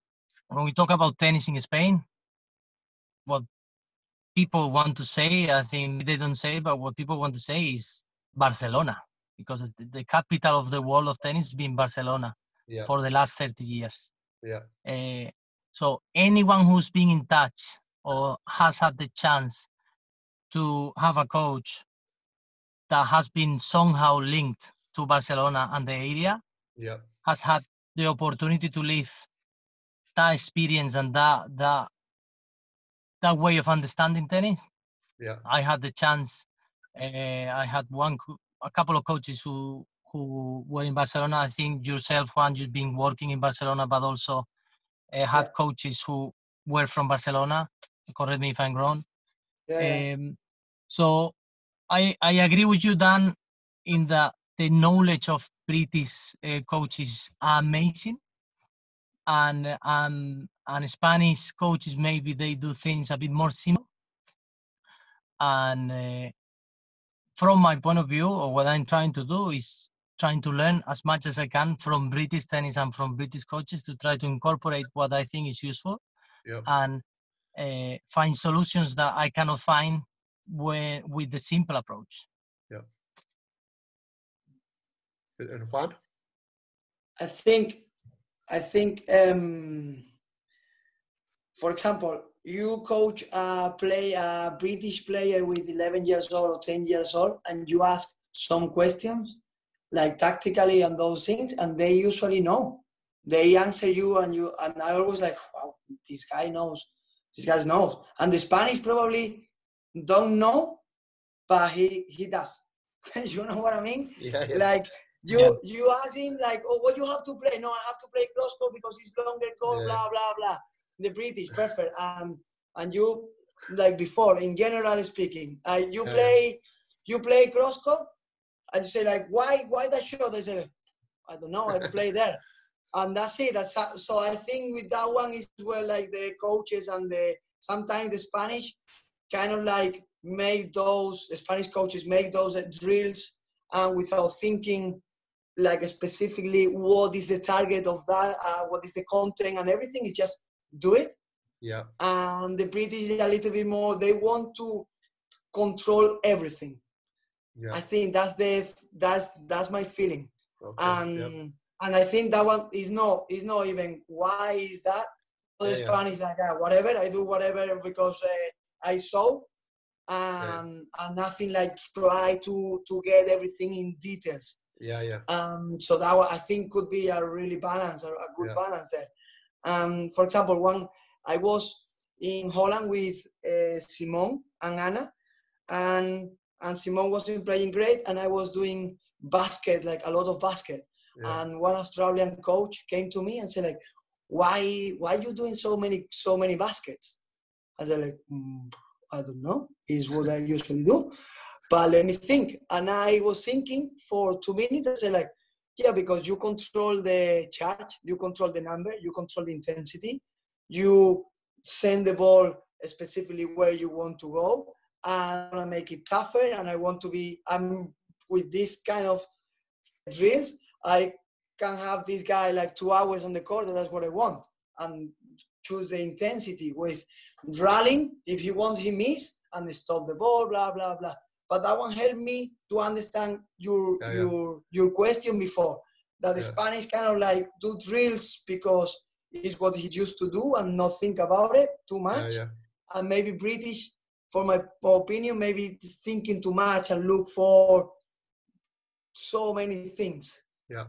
when we talk about tennis in Spain. What people want to say, I think they don't say, but what people want to say is Barcelona because the, capital of the world of tennis has been Barcelona yeah for the last 30 years. yeah Uh, so anyone who's been in touch or has had the chance to have a coach that has been somehow linked to Barcelona and the area yeah has had the opportunity to live that experience and that that that way of understanding tennis. yeah I had the chance. Uh, I had one, a couple of coaches who who were in Barcelona. I think yourself, Juan, you've been working in Barcelona, but also uh, had Yeah. coaches who were from Barcelona. Correct me if I'm wrong. Yeah. Um, so I I agree with you, Dan, in that the knowledge of British uh, coaches are amazing, and uh, um, and Spanish coaches maybe they do things a bit more similar. And uh, from my point of view, or what I'm trying to do is trying to learn as much as I can from British tennis and from British coaches to try to incorporate what I think is useful yeah and uh, find solutions that I cannot find when, with the simple approach. And Juan I think, I think, um, for example, you coach a play a British player with 11 years old or 10 years old, and you ask some questions, like tactically and those things, and they usually know. They answer you, and you and I always like, wow, this guy knows. This guy knows, and the Spanish probably don't know, but he he does. you know what I mean? yeah yeah like you Yeah. you ask him like oh what you have to play no i have to play cross court because it's longer court Yeah. blah blah blah the british perfect um and you like before in general speaking uh, you Yeah. play you play cross court and you say like why why that shot they say i don't know i play there and that's it that's so i think with that one is where like the coaches and the sometimes the spanish kind of like make those the spanish coaches make those uh, drills and without thinking like specifically what is the target of that uh, what is the content and everything is just do it yeah and the british a little bit more they want to control everything yeah i think that's the that's that's my feeling okay, and yeah. and I think that one is not is not even why is that. The Yeah, yeah. Spanish like ah, whatever I do whatever because uh, I saw, and and nothing like try to to get everything in details. Yeah yeah Um, so that I think could be a really balance, a, a good Yeah. balance there. Um, for example, one I was in Holland with uh, Simon and Anna, and and Simone wasn't playing great, and I was doing basket, like a lot of basket. Yeah. And one Australian coach came to me and said, like, why why are you doing so many so many baskets? I said, like, mm, I don't know. Is what I usually do. But let me think. And I was thinking for two minutes. Said, like, yeah, because you control the charge, you control the number, you control the intensity, you send the ball specifically where you want to go. And I make it tougher, and I want to be. I'm with this kind of drills. I can have this guy like two hours on the court. That's what I want, and choose the intensity with rallying. If he wants, he miss and stop the ball. Blah blah blah. But that one helped me to understand your yeah, yeah. your your question before that the yeah. Spanish kind of like do drills because it's what he used to do and not think about it too much. And maybe British, for my opinion, maybe just thinking too much and look for so many things. Yeah,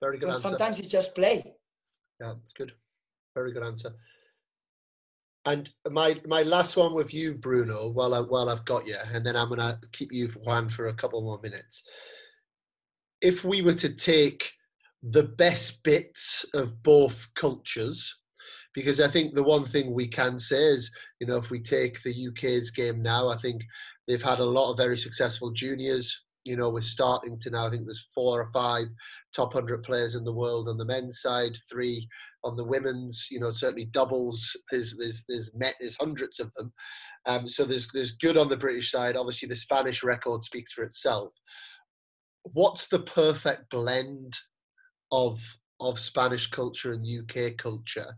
very good. answer. Sometimes it's just play. Yeah, it's good. Very good answer. And my my last one with you, Bruno, while I while I've got you, and then I'm gonna keep you Juan for a couple more minutes. If we were to take the best bits of both cultures, because I think the one thing we can say is, you know, if we take the UK's game now, I think they've had a lot of very successful juniors you know, we're starting to now, I think there's four or five top 100 players in the world on the men's side, three on the women's, you know, certainly doubles. There's, there's, there's met, there's hundreds of them. Um, so there's, there's good on the British side. Obviously, the Spanish record speaks for itself. What's the perfect blend of, of Spanish culture and UK culture?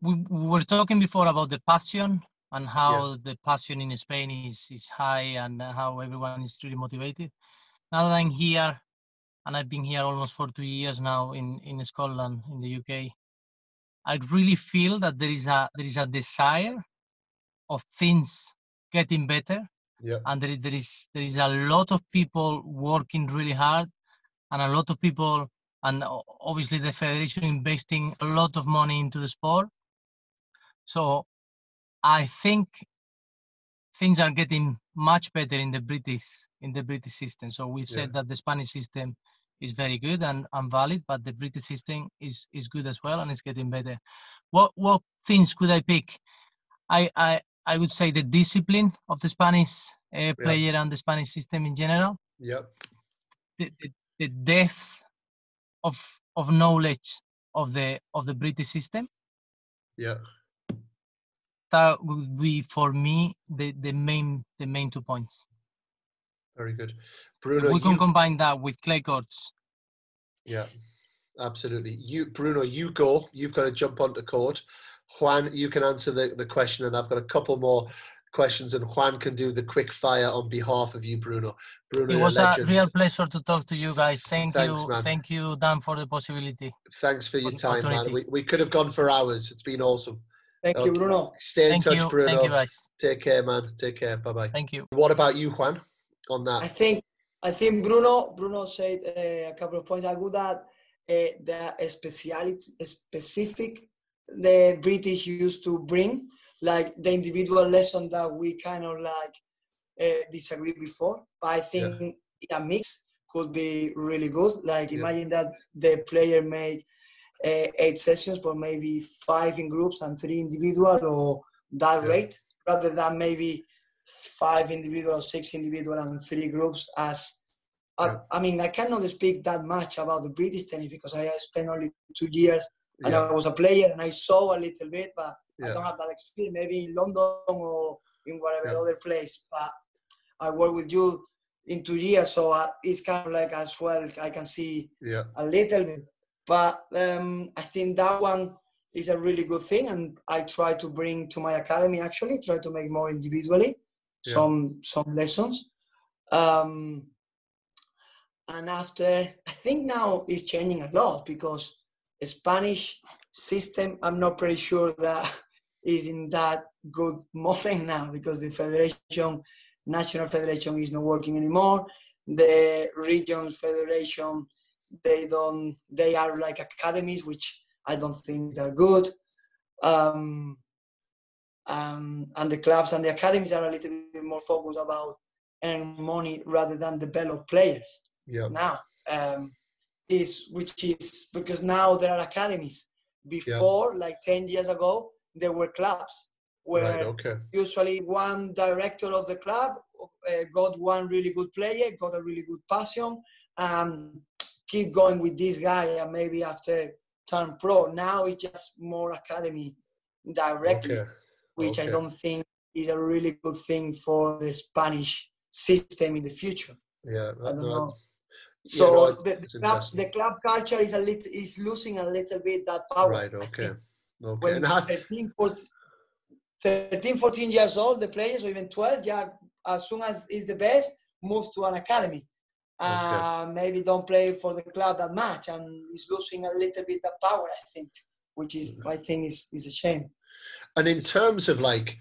We were talking before about the passion and how yeah. the passion in Spain is is high and uh, how everyone is really motivated. Now that I'm here, and I've been here almost for two years now in in Scotland in the UK, I really feel that there is a there is a desire of things getting better. Yeah. And there, there is there is a lot of people working really hard, and a lot of people, and obviously the federation investing a lot of money into the sport. So I think things are getting much better in the British in the British system. So we've said that the Spanish system is very good and, and valid, but the British system is is good as well and it's getting better. What what things could I pick? I I, I would say the discipline of the Spanish uh, player yeah. and the Spanish system in general. Yeah. The, the, the depth of of knowledge of the of the British system. Yeah that would be for me the, the main the main two points. Very good, Bruno. If we can you... combine that with clay courts. Yeah, absolutely. You, Bruno, you go. You've got to jump onto court. Juan, you can answer the, the question, and I've got a couple more questions, and Juan can do the quick fire on behalf of you, Bruno. Bruno, it was a, a real pleasure to talk to you guys. Thank Thanks, you, man. thank you, Dan, for the possibility. Thanks for your time, man. We, we could have gone for hours. It's been awesome. Thank okay. you, Bruno. Stay in Thank touch, you. Bruno. Thank you, guys. Take care, man. Take care. Bye bye. Thank you. What about you, Juan? On that, I think I think Bruno Bruno said uh, a couple of points. I would add uh, the speciality specific the British used to bring, like the individual lesson that we kind of like uh, disagree before. But I think yeah. a mix could be really good. Like yeah. imagine that the player made eight sessions, but maybe five in groups and three individual or that yeah. rate, rather than maybe five individual, six individual, and three groups. As yeah. I, I, mean, I cannot speak that much about the British tennis because I spent only two years and yeah. I was a player and I saw a little bit, but I don't have that experience. Maybe in London or in whatever other place, but I work with you in two years, so uh, it's kind of like as well. I can see a little bit but um, I think that one is a really good thing, and I try to bring to my academy actually try to make more individually yeah. some some lessons. Um, and after I think now it's changing a lot because the Spanish system I'm not pretty sure that is in that good moment now because the federation national federation is not working anymore the region federation they don't they are like academies which i don't think they're good um, um, and the clubs and the academies are a little bit more focused about earn money rather than develop players. Yeah. Now, um, is which is because now there are academies. Before, yeah. like ten years ago, there were clubs where right, okay. usually one director of the club uh, got one really good player, got a really good passion, and keep going with this guy, and maybe after turn pro. Now it's just more academy directly, okay. which okay. I don't think is a really good thing for the Spanish system in the future. Yeah, I don't no, know. yeah, So no, the, the club, the club culture is a little is losing a little bit that power. Right. Okay. Okay. When And 13, 14, 13, 14 years old, the players, or even 12, yeah, as soon as is the best, moves to an academy. Uh, maybe don't play for the club that much and is losing a little bit of power, I think, which is, Mm-hmm. I think, is, is a shame. and in terms of like,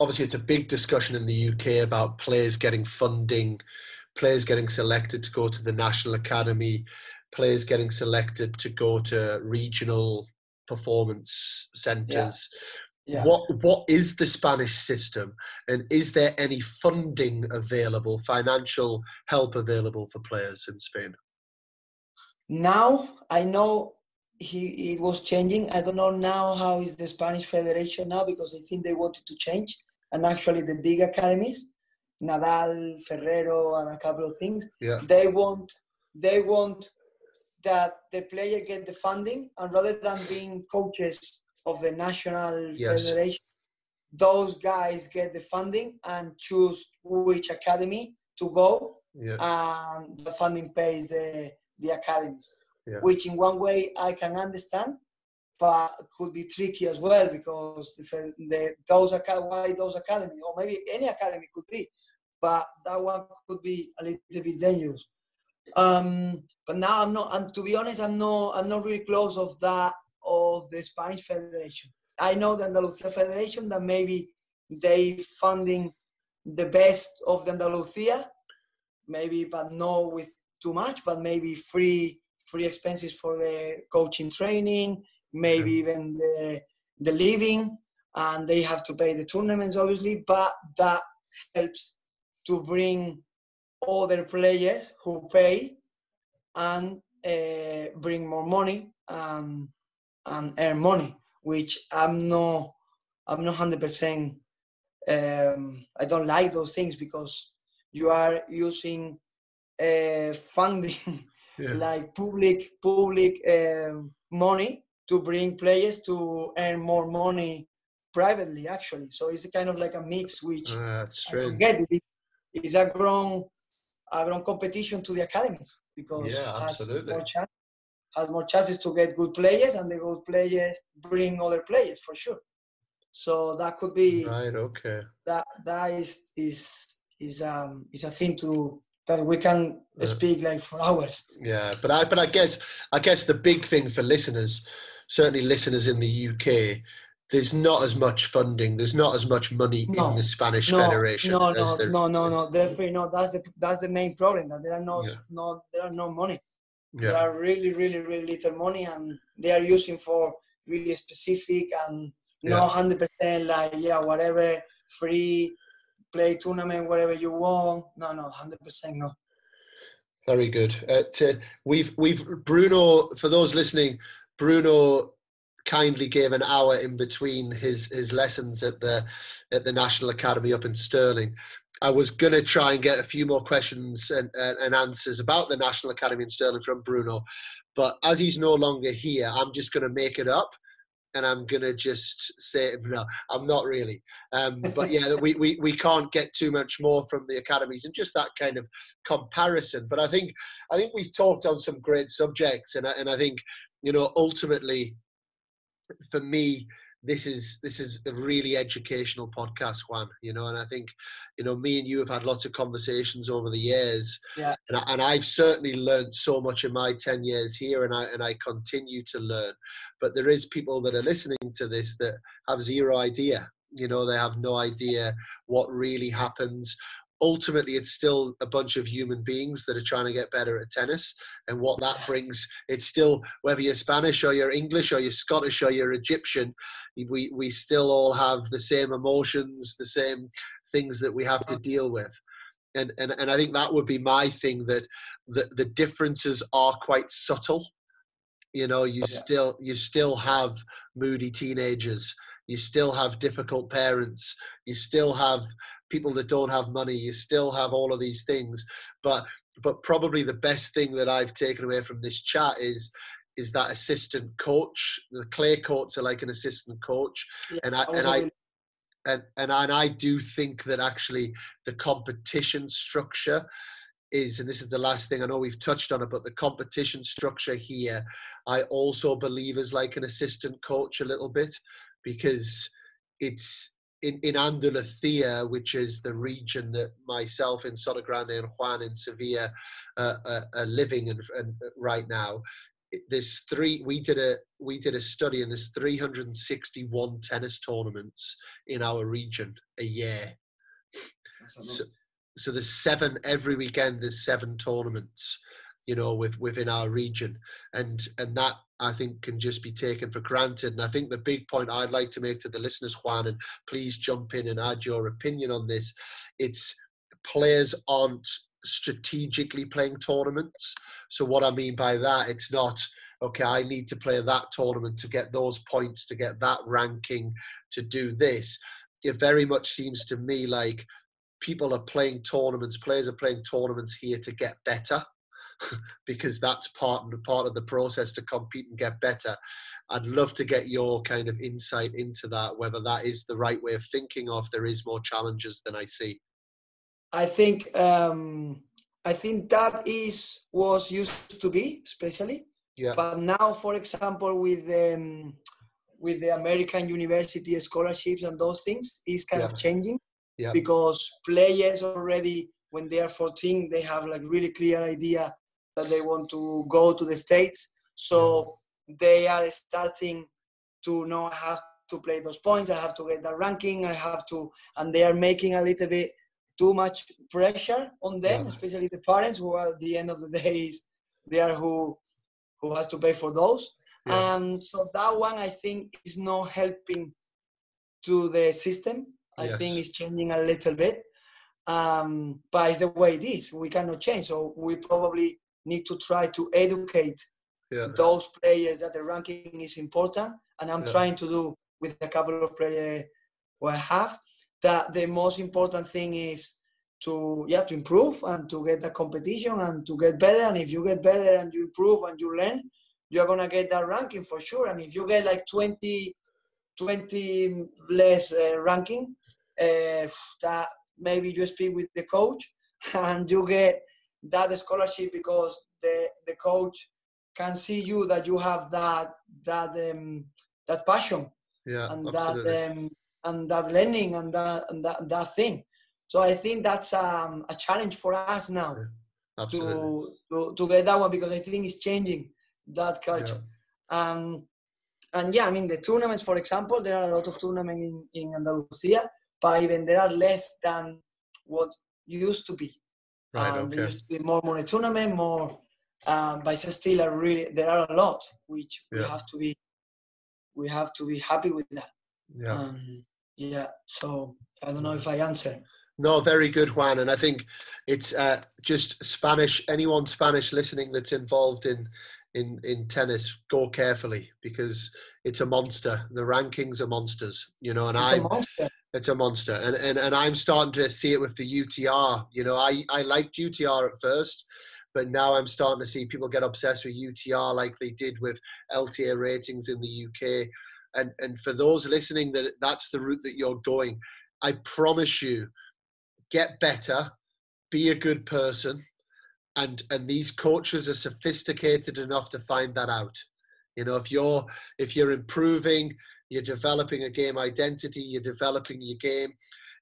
obviously, it's a big discussion in the UK about players getting funding, players getting selected to go to the national academy, players getting selected to go to regional performance centres. Yeah. What what is the Spanish system, and is there any funding available, financial help available for players in Spain? Now I know he it was changing. I don't know now how is the Spanish Federation now because I think they wanted to change. And actually, the big academies, Nadal, Ferrero, and a couple of things, Yeah. they want they want that the player get the funding, and rather than being coaches of the national Yes. federation, those guys get the funding and choose which academy to go Yeah. and the funding pays the the academies, Yeah. which in one way I can understand, but could be tricky as well because the, the those why those academy or maybe any academy could be, but that one could be a little bit dangerous. Um, but now I'm not, and to be honest, I'm not I'm not really close of that of the Spanish Federation. I know the Andalusia Federation that maybe they funding the best of the Andalusia, maybe but not with too much, but maybe free free expenses for the coaching training, maybe even the the living, and they have to pay the tournaments obviously, but that helps to bring other players who pay and uh, bring more money and and earn money, which I'm not I'm not hundred percent. Um, I don't like those things because you are using uh, funding Yeah. like public public um, money to bring players to earn more money privately actually so it's kind of like a mix which get it. it's a grown a grown competition to the academies because Yeah, has more chance has more chances to get good players and the good players bring other players for sure so that could be Right. Okay. that that is is is um is a thing to that we can Yeah. speak like for hours Yeah, but I but I guess I guess the big thing for listeners, certainly listeners in the UK, there's not as much funding, there's not as much money No, in the Spanish no, Federation No, no, no, no, no. Definitely not. That's the that's the main problem. That there are no Yeah. no there are no money. There Yeah, are really, really, really little money, and they are using for really specific and Yeah. not hundred percent like yeah whatever free play tournament whatever you want. No, no, hundred percent no. very good. Uh, to, we've we've Bruno for those listening, Bruno kindly gave an hour in between his his lessons at the at the National Academy up in Stirling. I was going to try and get a few more questions and, and, and answers about the National Academy in Stirling from Bruno, but as he's no longer here, I'm just going to make it up. And I'm gonna just say no. I'm not really, um, but yeah, we, we we can't get too much more from the academies and just that kind of comparison. But I think I think we've talked on some great subjects, and I, and I think you know ultimately, for me, this is this is a really educational podcast, Juan. You know, and I think you know me and you have had lots of conversations over the years, Yeah. and, I, and I've certainly learned so much in my ten years here, and I and I continue to learn. But there is people that are listening to this that have zero idea. You know, they have no idea what really happens ultimately it's still a bunch of human beings that are trying to get better at tennis and what that brings it's still whether you're spanish or you're english or you're scottish or you're egyptian we we still all have the same emotions the same things that we have to deal with. And and, and i think that would be my thing that the, the differences are quite subtle. You know you yeah. still you still have moody teenagers. You still have difficult parents. You still have people that don't have money you still have all of these things. But but probably the best thing that i've taken away from this chat is is that assistant coach the clay courts are like an assistant coach. Yeah, and i and i and, and and I do think that actually the competition structure is, and this is the last thing I know we've touched on it, but the competition structure here, I also believe is like an assistant coach a little bit because it's in, in Andalusia, which is the region that myself in Grande and Juan in Sevilla uh, are, are, living in, in right now. There's three. We did a we did a study, and there's 361 tennis tournaments in our region a year. So, so there's seven every weekend. There's seven tournaments, you know, with within our region, and and that I think can just be taken for granted. And I think the big point I'd like to make to the listeners, Juan, and please jump in and add your opinion on this. It's players aren't strategically playing tournaments. So what I mean by that, it's not okay. I need to play that tournament to get those points, to get that ranking, to do this. It very much seems to me like people are playing tournaments, players are playing tournaments here to get better. because that's part of part of the process to compete and get better. I'd love to get your kind of insight into that, whether that is the right way of thinking, or if there is more challenges than I see. I think um, I think that is was used to be, especially. Yeah. But now, for example, with um, with the American university scholarships and those things, is kind yeah. of changing yeah. because players already when they are 14 they have like really clear idea that they want to go to the states so they are starting to know how to play those points i have to get that ranking i have to and they are making a little bit too much pressure on them yeah. especially the parents who are at the end of the day is they are who who has to pay for those yeah. and so that one i think is not helping to the system I yes. think it's changing a little bit. Um, but it's the way it is. We cannot change. So we probably need to try to educate yeah. those players that the ranking is important. And I'm yeah. trying to do with a couple of players who I have that the most important thing is to yeah to improve and to get the competition and to get better. And if you get better and you improve and you learn, you're gonna get that ranking for sure. And if you get like 20 20 less uh, ranking uh, that maybe you speak with the coach and you get that scholarship because the the coach can see you that you have that that um, that passion yeah, and absolutely. that um, and that learning and that and that, that thing so i think that's um, a challenge for us now yeah, to, to to get that one because i think it's changing that culture yeah. um, and yeah, I mean the tournaments, for example, there are a lot of tournaments in, in Andalusia, but even there are less than what used to be. Right, um, okay. There used to be more money tournament, more, um, but still a really there are a lot which yeah. we have to be we have to be happy with that. Yeah. Um, yeah. So I don't know if I answer. No, very good, Juan. And I think it's uh, just Spanish. Anyone Spanish listening that's involved in in in tennis, go carefully because it's a monster. The rankings are monsters, you know. And I, it's a monster, and, and and I'm starting to see it with the UTR. You know, I I liked UTR at first, but now I'm starting to see people get obsessed with UTR like they did with LTA ratings in the UK. And and for those listening, that that's the route that you're going. I promise you, get better, be a good person, and and these coaches are sophisticated enough to find that out you know if you're if you're improving you're developing a game identity you're developing your game.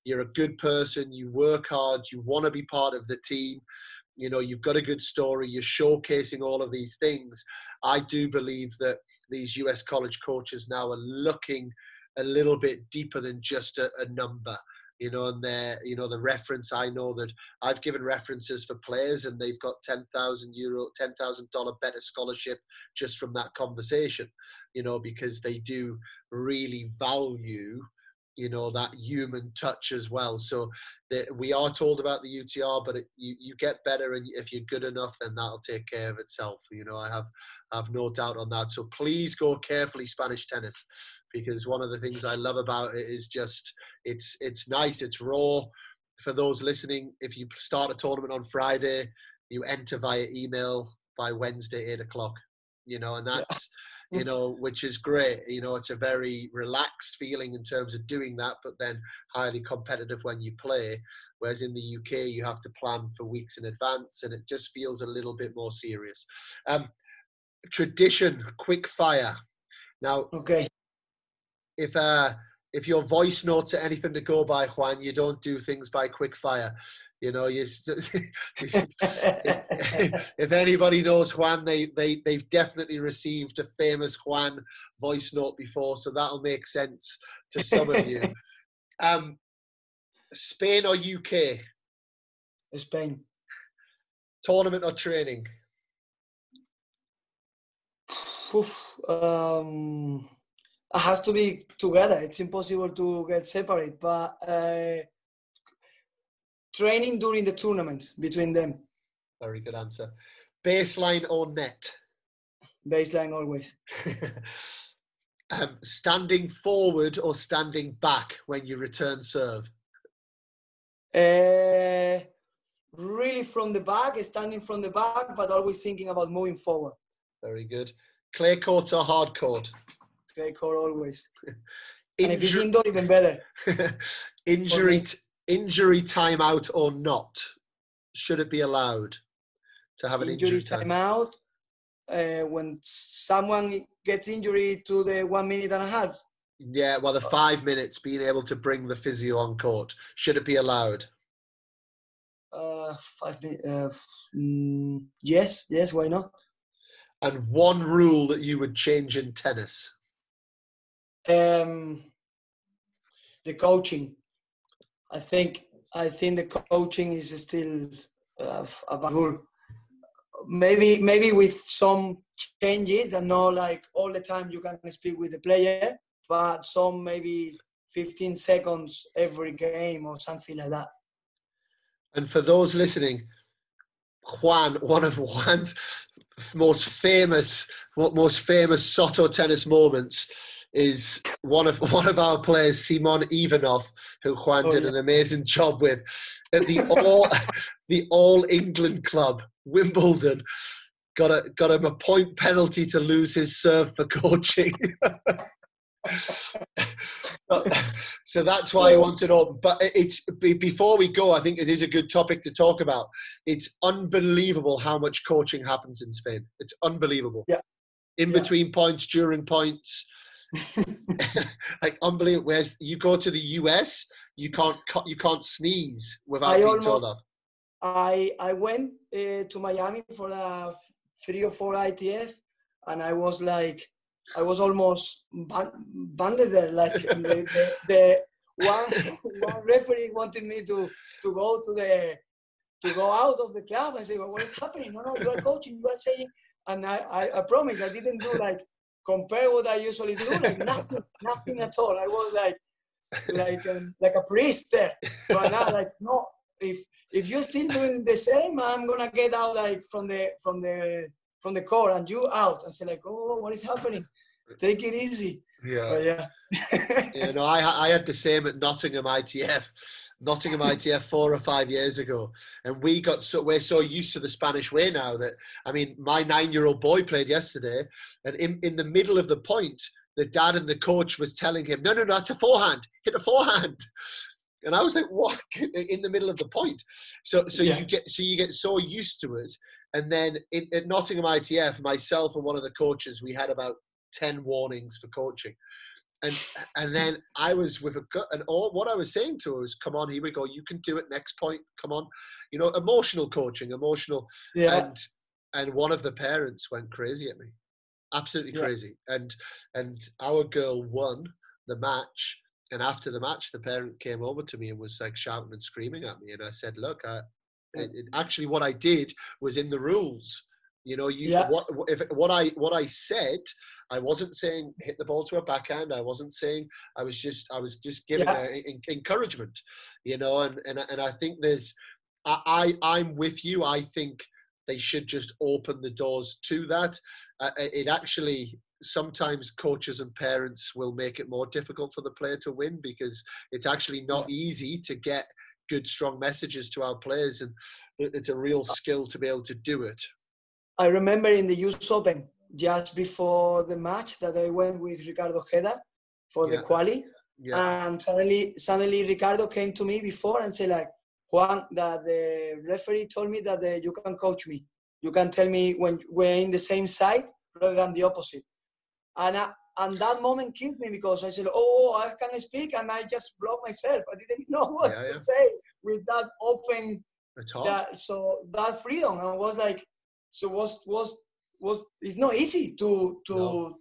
You're a good person you work hard you want to be part of the team. You know you've got a good story you're showcasing all of these things. I do believe that these us college coaches now are looking a little bit deeper than just a, a number you know, and they you know the reference. I know that I've given references for players, and they've got ten thousand euro, ten thousand dollar better scholarship just from that conversation, you know, because they do really value you know that human touch as well. So that we are told about the utr but it, you, you get better and if you're good enough then that'll take care of itself you know i have I have no doubt on that. So please go carefully spanish tennis because one of the things i love about it is just it's it's nice it's raw. For those listening if you start a tournament on friday you enter via email by wednesday 8 o'clock you know and that's you know, which is great. You know, it's a very relaxed feeling in terms of doing that, but then highly competitive when you play. Whereas in the UK, you have to plan for weeks in advance, and it just feels a little bit more serious. Um, tradition, quick fire. Now, okay, if uh, if your voice notes are anything to go by, Juan, you don't do things by quick fire. You know, you, if anybody knows Juan, they, they, they've definitely received a famous Juan voice note before, so that'll make sense to some of you. Um, Spain or UK? Spain. Tournament or training? um, it has to be together. It's impossible to get separate, but uh, training during the tournament between them. Very good answer. Baseline or net? Baseline always. um, standing forward or standing back when you return serve? Uh, really from the back, standing from the back, but always thinking about moving forward. Very good. Clay court or hard court? Clay court always. and if it's indoor, even better. injury, injury timeout or not? Should it be allowed to have an injury, injury timeout? Uh, when someone gets injury to the one minute and a half. Yeah, well, the five minutes being able to bring the physio on court. Should it be allowed? Uh, five minutes. Uh, mm, yes, yes. Why not? And one rule that you would change in tennis. Um, the coaching. I think I think the coaching is still uh. Maybe maybe with some changes and not like all the time you can speak with the player, but some maybe 15 seconds every game or something like that. And for those listening, Juan, one of Juan's most famous, most famous Soto tennis moments is one of one of our players, Simon Ivanov, who Juan oh, did yeah. an amazing job with at the all the All England club, Wimbledon. Got a got him a point penalty to lose his serve for coaching. so that's why I oh. wanted open. But it's before we go, I think it is a good topic to talk about. It's unbelievable how much coaching happens in Spain. It's unbelievable. Yeah. In yeah. between points, during points, like unbelievable. Whereas you go to the US, you can't you can't sneeze without I being almost, told off. I I went uh, to Miami for a three or four ITF, and I was like, I was almost banded there. Like the, the, the one one referee wanted me to to go to the to go out of the club and say, well, what is happening? No, no, you are coaching. You are saying, and I, I, I promise I didn't do like compare what I usually do, like nothing, nothing at all. I was like, like, um, like a priest there. But now, like, no, if if you're still doing the same, I'm gonna get out like from the from the from the core and you out and say like, oh, what is happening? Take it easy. Yeah. But yeah. you know, I I had the same at Nottingham ITF. Nottingham ITF four or five years ago, and we got so we're so used to the Spanish way now that I mean, my nine-year-old boy played yesterday, and in in the middle of the point, the dad and the coach was telling him, "No, no, no, it's a forehand. Hit a forehand." And I was like, "What?" In the middle of the point. So, so yeah. you get so you get so used to it, and then in, at Nottingham ITF, myself and one of the coaches, we had about ten warnings for coaching and and then I was with a gut, and all what I was saying to her was, "Come on, here we go. You can do it. Next point. Come on." You know, emotional coaching, emotional. Yeah. And and one of the parents went crazy at me, absolutely yeah. crazy. And and our girl won the match, and after the match, the parent came over to me and was like shouting and screaming at me, and I said, "Look, I, it, it, actually, what I did was in the rules. You know, you Yeah. what if what I what I said, I wasn't saying hit the ball to a backhand. I wasn't saying I was just I was just giving Yeah. a, en- encouragement. You know, and and and I think there's I, I I'm with you. I think they should just open the doors to that. Uh, it actually sometimes coaches and parents will make it more difficult for the player to win because it's actually not easy to get good strong messages to our players and it's a real skill to be able to do it I remember in the US Open, just before the match, that I went with Ricardo Ojeda for Yeah. the quali, yeah and suddenly, suddenly Ricardo came to me before and said like, Juan, that the referee told me that uh, you can coach me. You can tell me when we're in the same side rather than the opposite. And I, and that moment killed me because I said, oh, I can speak, and I just blocked myself. I didn't know what Yeah, to say with that open that so that freedom and was like so was was was it's not easy to to No.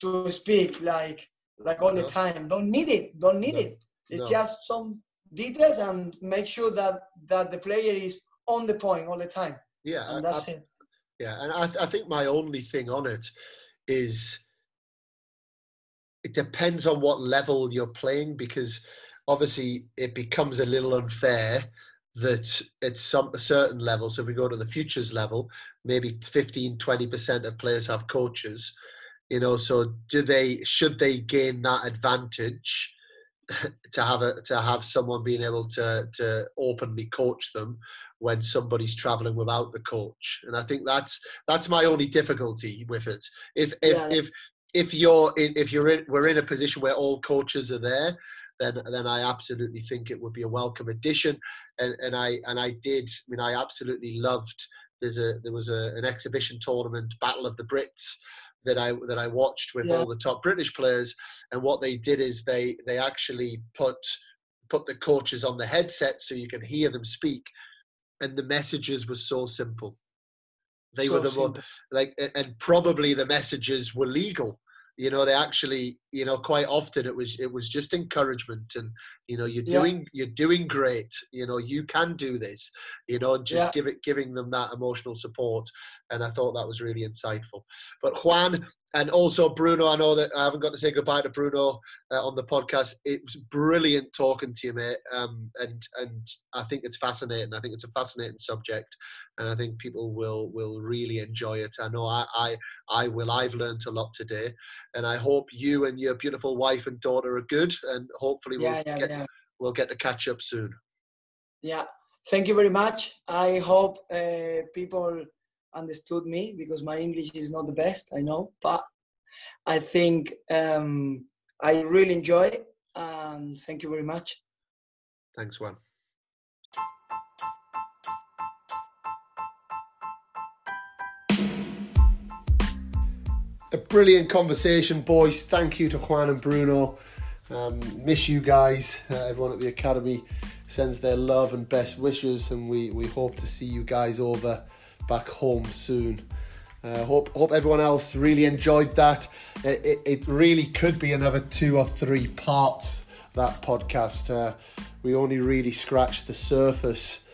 to speak like like all No. the time don't need it don't need No. it it's just some details and make sure that that the player is on the point all the time yeah and that's I- it Yeah, and I, I think my only thing on it is it depends on what level you're playing because obviously it becomes a little unfair that at some a certain level so if we go to the futures level maybe 15 20% of players have coaches you know so do they should they gain that advantage to have a to have someone being able to to openly coach them when somebody's traveling without the coach and i think that's that's my only difficulty with it if if Yeah. if if you're in if you're in we're in a position where all coaches are there then then i absolutely think it would be a welcome addition. And and i and i did i mean i absolutely loved there's a there was a, an exhibition tournament battle of the brits that i that i watched with Yeah. all the top british players. And what they did is they they actually put put the coaches on the headset so you can hear them speak. And the messages were so simple. They So were the more like and probably the messages were legal you know they actually you know quite often it was it was just encouragement and you know you're Yeah. doing you're doing great you know you can do this you know and just Yeah. give it giving them that emotional support and i thought that was really insightful. But juan and also bruno i know that i haven't got to say goodbye to bruno uh, on the podcast. It was brilliant talking to you mate um and and i think it's fascinating. I think it's a fascinating subject and i think people will will really enjoy it. I know i i i will. I've learned a lot today and I hope you and your beautiful wife and daughter are good, and hopefully we'll yeah yeah get yeah we'll get to catch up soon. yeah thank you very much i hope uh, people understood me because my english is not the best i know but i think um, i really enjoy it and thank you very much Thanks, Juan. A brilliant conversation, boys. Thank you to Juan and Bruno. Um, miss you guys. Uh, everyone at the academy sends their love and best wishes, and we, we hope to see you guys over back home soon. Uh, hope hope everyone else really enjoyed that. It, it, it really could be another two or three parts that podcast. Uh, we only really scratched the surface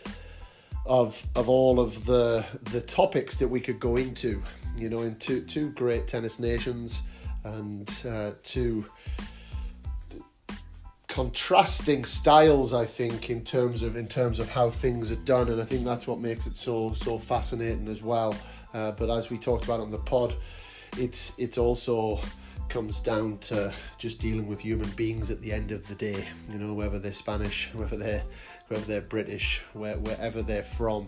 of of all of the the topics that we could go into. You know, in two two great tennis nations and uh, two contrasting styles. I think in terms of in terms of how things are done, and I think that's what makes it so so fascinating as well. Uh, but as we talked about on the pod, it's it's also comes down to just dealing with human beings at the end of the day. You know, whether they're Spanish, whether they're whether they're British, where, wherever they're from.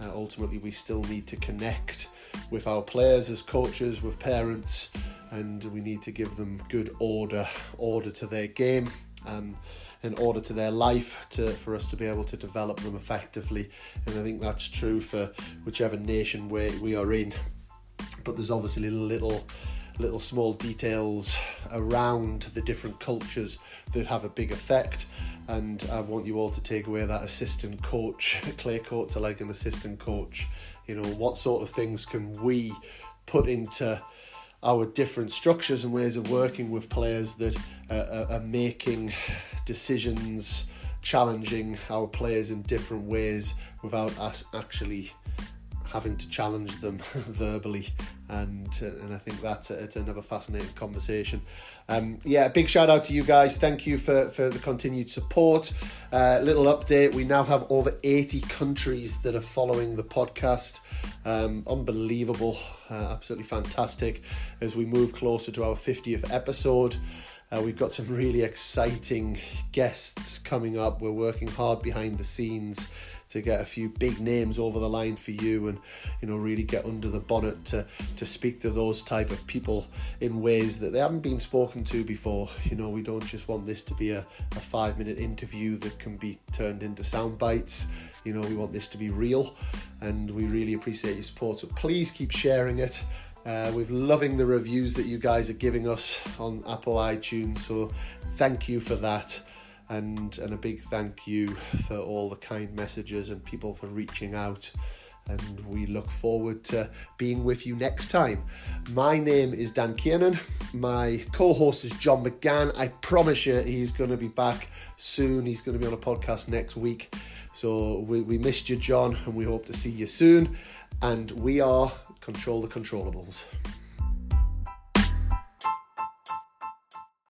Uh, ultimately, we still need to connect with our players as coaches, with parents, and we need to give them good order, order to their game, um, in order to their life, to for us to be able to develop them effectively. And I think that's true for whichever nation we we are in. But there's obviously little little small details around the different cultures that have a big effect. And I want you all to take away that assistant coach. Clay courts are like an assistant coach. You know, what sort of things can we put into our different structures and ways of working with players that uh, are making decisions, challenging our players in different ways without us actually having to challenge them verbally, and uh, and I think that's it's another fascinating conversation. Um, yeah, big shout out to you guys. Thank you for for the continued support. Uh, little update: we now have over eighty countries that are following the podcast. Um, unbelievable, uh, absolutely fantastic. As we move closer to our fiftieth episode. Uh, we've got some really exciting guests coming up. We're working hard behind the scenes to get a few big names over the line for you and you know really get under the bonnet to to speak to those type of people in ways that they haven't been spoken to before. You know we don't just want this to be a, a five minute interview that can be turned into sound bites. You know we want this to be real and we really appreciate your support. So please keep sharing it. Uh, we're loving the reviews that you guys are giving us on Apple iTunes, so thank you for that and and a big thank you for all the kind messages and people for reaching out and we look forward to being with you next time. My name is Dan Kiernan. My co host is John McGann. I promise you he's going to be back soon. He's going to be on a podcast next week. So we, we missed you, John, and we hope to see you soon. And we are Control the Controllables.